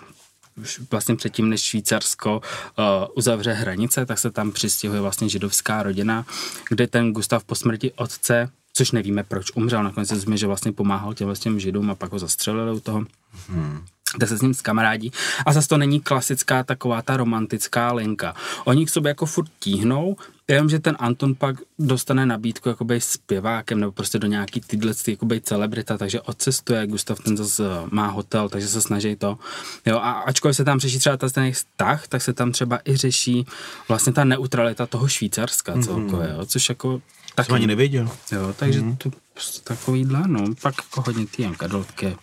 Speaker 2: vlastně předtím, než Švýcarsko uh, uzavře hranice, tak se tam přistěhuje vlastně židovská rodina, kde ten Gustav po smrti otce, což nevíme, proč umřel, nakonec se zmi, že vlastně pomáhal těm, těm židům a pak ho zastřelili u toho. Hmm kde se s ním skamarádí. A zase to není klasická taková ta romantická linka. Oni k sobě jako furt tíhnou, Já vím, že ten Anton pak dostane nabídku jakoby zpěvákem nebo prostě do nějaký tyhle jakoby celebrita, takže odcestuje, Gustav ten zase má hotel, takže se snaží to. Jo, a ačkoliv se tam řeší třeba ten vztah, tak se tam třeba i řeší vlastně ta neutralita toho Švýcarska mm-hmm. celkově, jo, což jako
Speaker 3: tak ani nevěděl.
Speaker 2: Jo, takže mm-hmm. to prostě takovýhle, no, pak jako hodně ty Jankadolky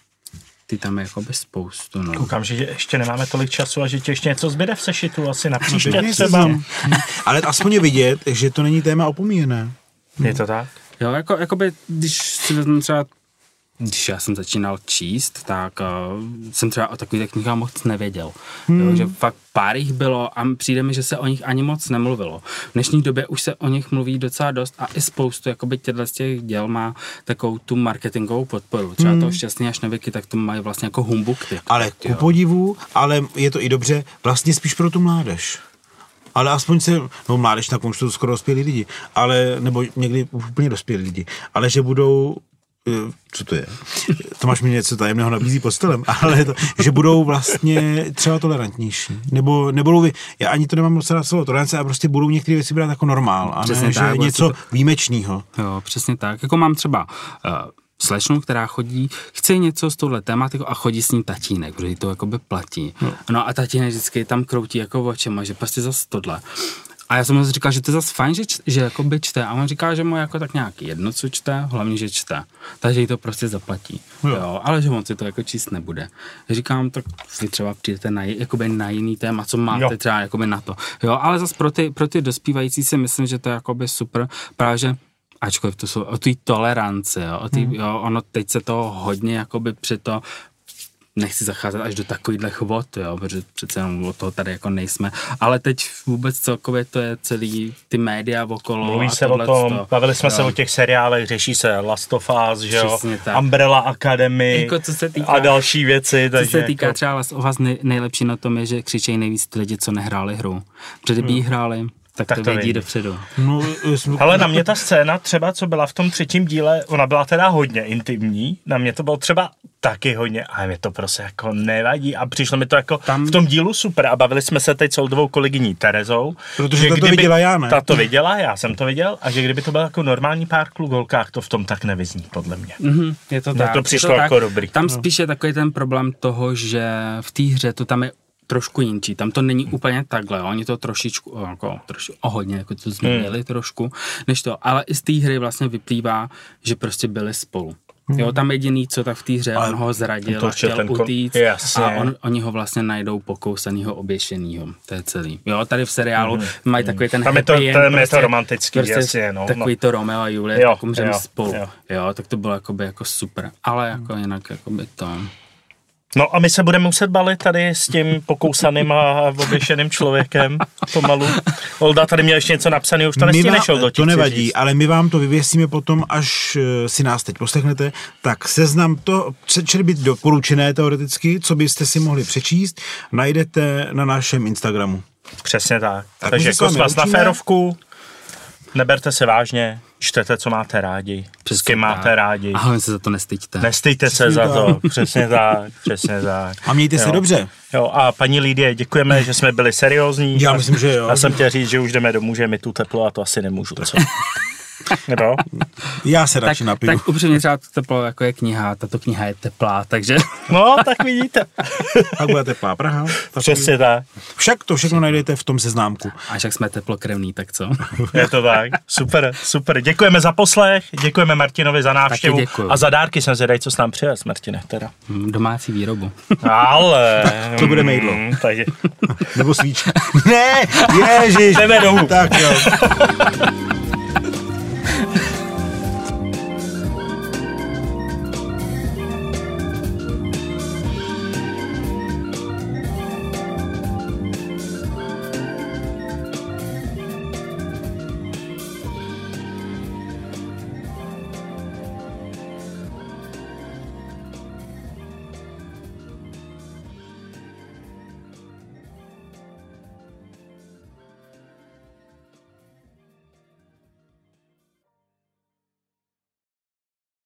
Speaker 2: ty tam je jako bez spoustu. No.
Speaker 1: Koukám, že ještě nemáme tolik času a že ti ještě něco zbyde v sešitu, asi na příště no, třeba.
Speaker 3: Ale aspoň je vidět, že to není téma opomíjené.
Speaker 1: Je to tak?
Speaker 2: Jo, jako, jakoby, když si vezmu třeba když já jsem začínal číst, tak uh, jsem třeba o takových knihách moc nevěděl. Hmm. Jo, že fakt pár jich bylo a přijde mi, že se o nich ani moc nemluvilo. V dnešní době už se o nich mluví docela dost a i spoustu jakoby těchto z těch děl má takovou tu marketingovou podporu. Třeba hmm. to šťastný až nevyky, tak to mají vlastně jako humbuk. Ty,
Speaker 3: ale ku podivu, ale je to i dobře, vlastně spíš pro tu mládež ale aspoň se, no mládež, na to skoro dospělí lidi, ale, nebo někdy úplně dospělí lidi, ale že budou co to je? Tomáš mi něco tajemného nabízí postelem, ale to, že budou vlastně třeba tolerantnější. Nebo nebudou, vy, já ani to nemám moc rád slovo tolerance, a prostě budou některé věci brát jako normál, a přesně ne, tak, že něco to... výjimečného.
Speaker 2: Jo, přesně tak. Jako mám třeba uh, slečnu, která chodí, chce něco s touhle tématikou a chodí s ní tatínek, protože to jakoby platí. No. no a tatínek vždycky tam kroutí jako očima, že prostě zase tohle. A já jsem mu říkal, že to je zase fajn, že, že jako by čte. A on říká, že mu jako tak nějak jedno, co čte, hlavně, že čte. Takže jí to prostě zaplatí. Jo. jo ale že on si to jako číst nebude. Říkám, tak si třeba přijdete na, jakoby na jiný téma, co máte jo. třeba jakoby na to. Jo, ale zase pro ty, pro ty dospívající si myslím, že to je jakoby super. Právě, že ačkoliv to jsou o té toleranci, jo, o tý, hmm. jo, ono teď se to hodně jakoby při to nechci zacházet až do takovýchhle vod, jo, protože přece jenom o toho tady jako nejsme, ale teď vůbec celkově to je celý ty média okolo.
Speaker 1: Mluví se o tom, to, bavili jsme jo. se o těch seriálech, řeší se Last of Us, že jo, Umbrella Academy jako co se týká, a další věci.
Speaker 2: Co se týká jako... třeba Last of Us, nejlepší na tom je, že křičejí nejvíc ty lidi, co nehráli hru. Protože kdyby hmm. hráli, tak, tak to, to vědí dopředu. No,
Speaker 1: Ale na mě ta scéna třeba, co byla v tom třetím díle, ona byla teda hodně intimní, na mě to bylo třeba taky hodně, a mě to prostě jako nevadí a přišlo mi to jako Tam... v tom dílu super a bavili jsme se teď s Oldovou kolegyní Terezou.
Speaker 3: Protože že to viděla já, ne?
Speaker 1: Ta to viděla, já jsem to viděl a že kdyby to byl jako normální pár klugolkách, to v tom tak nevyzní, podle mě.
Speaker 2: Mm-hmm, je to tak.
Speaker 1: to přišlo to jako tak. dobrý.
Speaker 2: Tam no. spíš je takový ten problém toho, že v té hře to tam je trošku jinčí. Tam to není úplně takhle, oni to trošičku, jako, troši, o hodně, jako to změnili hmm. trošku, než to, ale i z té hry vlastně vyplývá, že prostě byli spolu. Hmm. Jo, tam jediný, co tak v té hře, ale on ho zradil a chtěl ten utíct kon... a on, oni ho vlastně najdou pokousanýho, oběšenýho. To je celý. Jo, tady v seriálu hmm. mají takový ten
Speaker 1: tam je to,
Speaker 2: end,
Speaker 1: tam prostě, je to romantický, prostě jasně, no,
Speaker 2: Takový no. to Romeo a Julie, jo, tak spolu. Jo. jo. tak to bylo jakoby jako super. Ale jako jinak jakoby to...
Speaker 1: No a my se budeme muset balit tady s tím pokousaným a oběšeným člověkem pomalu. Olda tady měl ještě něco napsané, už to nešel do
Speaker 3: To nevadí, říct. ale my vám to vyvěsíme potom, až eh, si nás teď poslechnete. Tak seznam to, čili být doporučené teoreticky, co byste si mohli přečíst, najdete na našem Instagramu.
Speaker 1: Přesně tak. tak Takže kosmas na férovku, neberte se vážně, čtete, co máte rádi, přesně s kým máte rádi.
Speaker 2: A se za to nestýďte.
Speaker 1: Nestýďte se za to, přesně tak, přesně tak.
Speaker 3: A mějte jo. se dobře.
Speaker 1: Jo, a paní Lidie, děkujeme, že jsme byli seriózní.
Speaker 3: Já myslím, že jo.
Speaker 1: Já jsem chtěl říct, že už jdeme domů, že mi tu teplo a to asi nemůžu. Co?
Speaker 3: No. Já se radši napiju.
Speaker 2: Tak upřímně třeba to teplo jako je kniha, tato kniha je teplá, takže...
Speaker 1: No, tak vidíte.
Speaker 3: tak bude teplá Praha.
Speaker 1: Tak Přesně tak.
Speaker 3: Však to všechno najdete v tom seznámku.
Speaker 2: A jak jsme teplokrevný, tak co?
Speaker 1: je to tak. Super, super. Děkujeme za poslech, děkujeme Martinovi za návštěvu. A za dárky jsem zvědavý, co s nám přivez, Martine, teda.
Speaker 2: Mm, domácí výrobu.
Speaker 1: Ale...
Speaker 3: to bude mejdlo. Mm, takže... Nebo svíčka.
Speaker 1: ne, ježiš.
Speaker 3: Jdeme domů. Tak jo.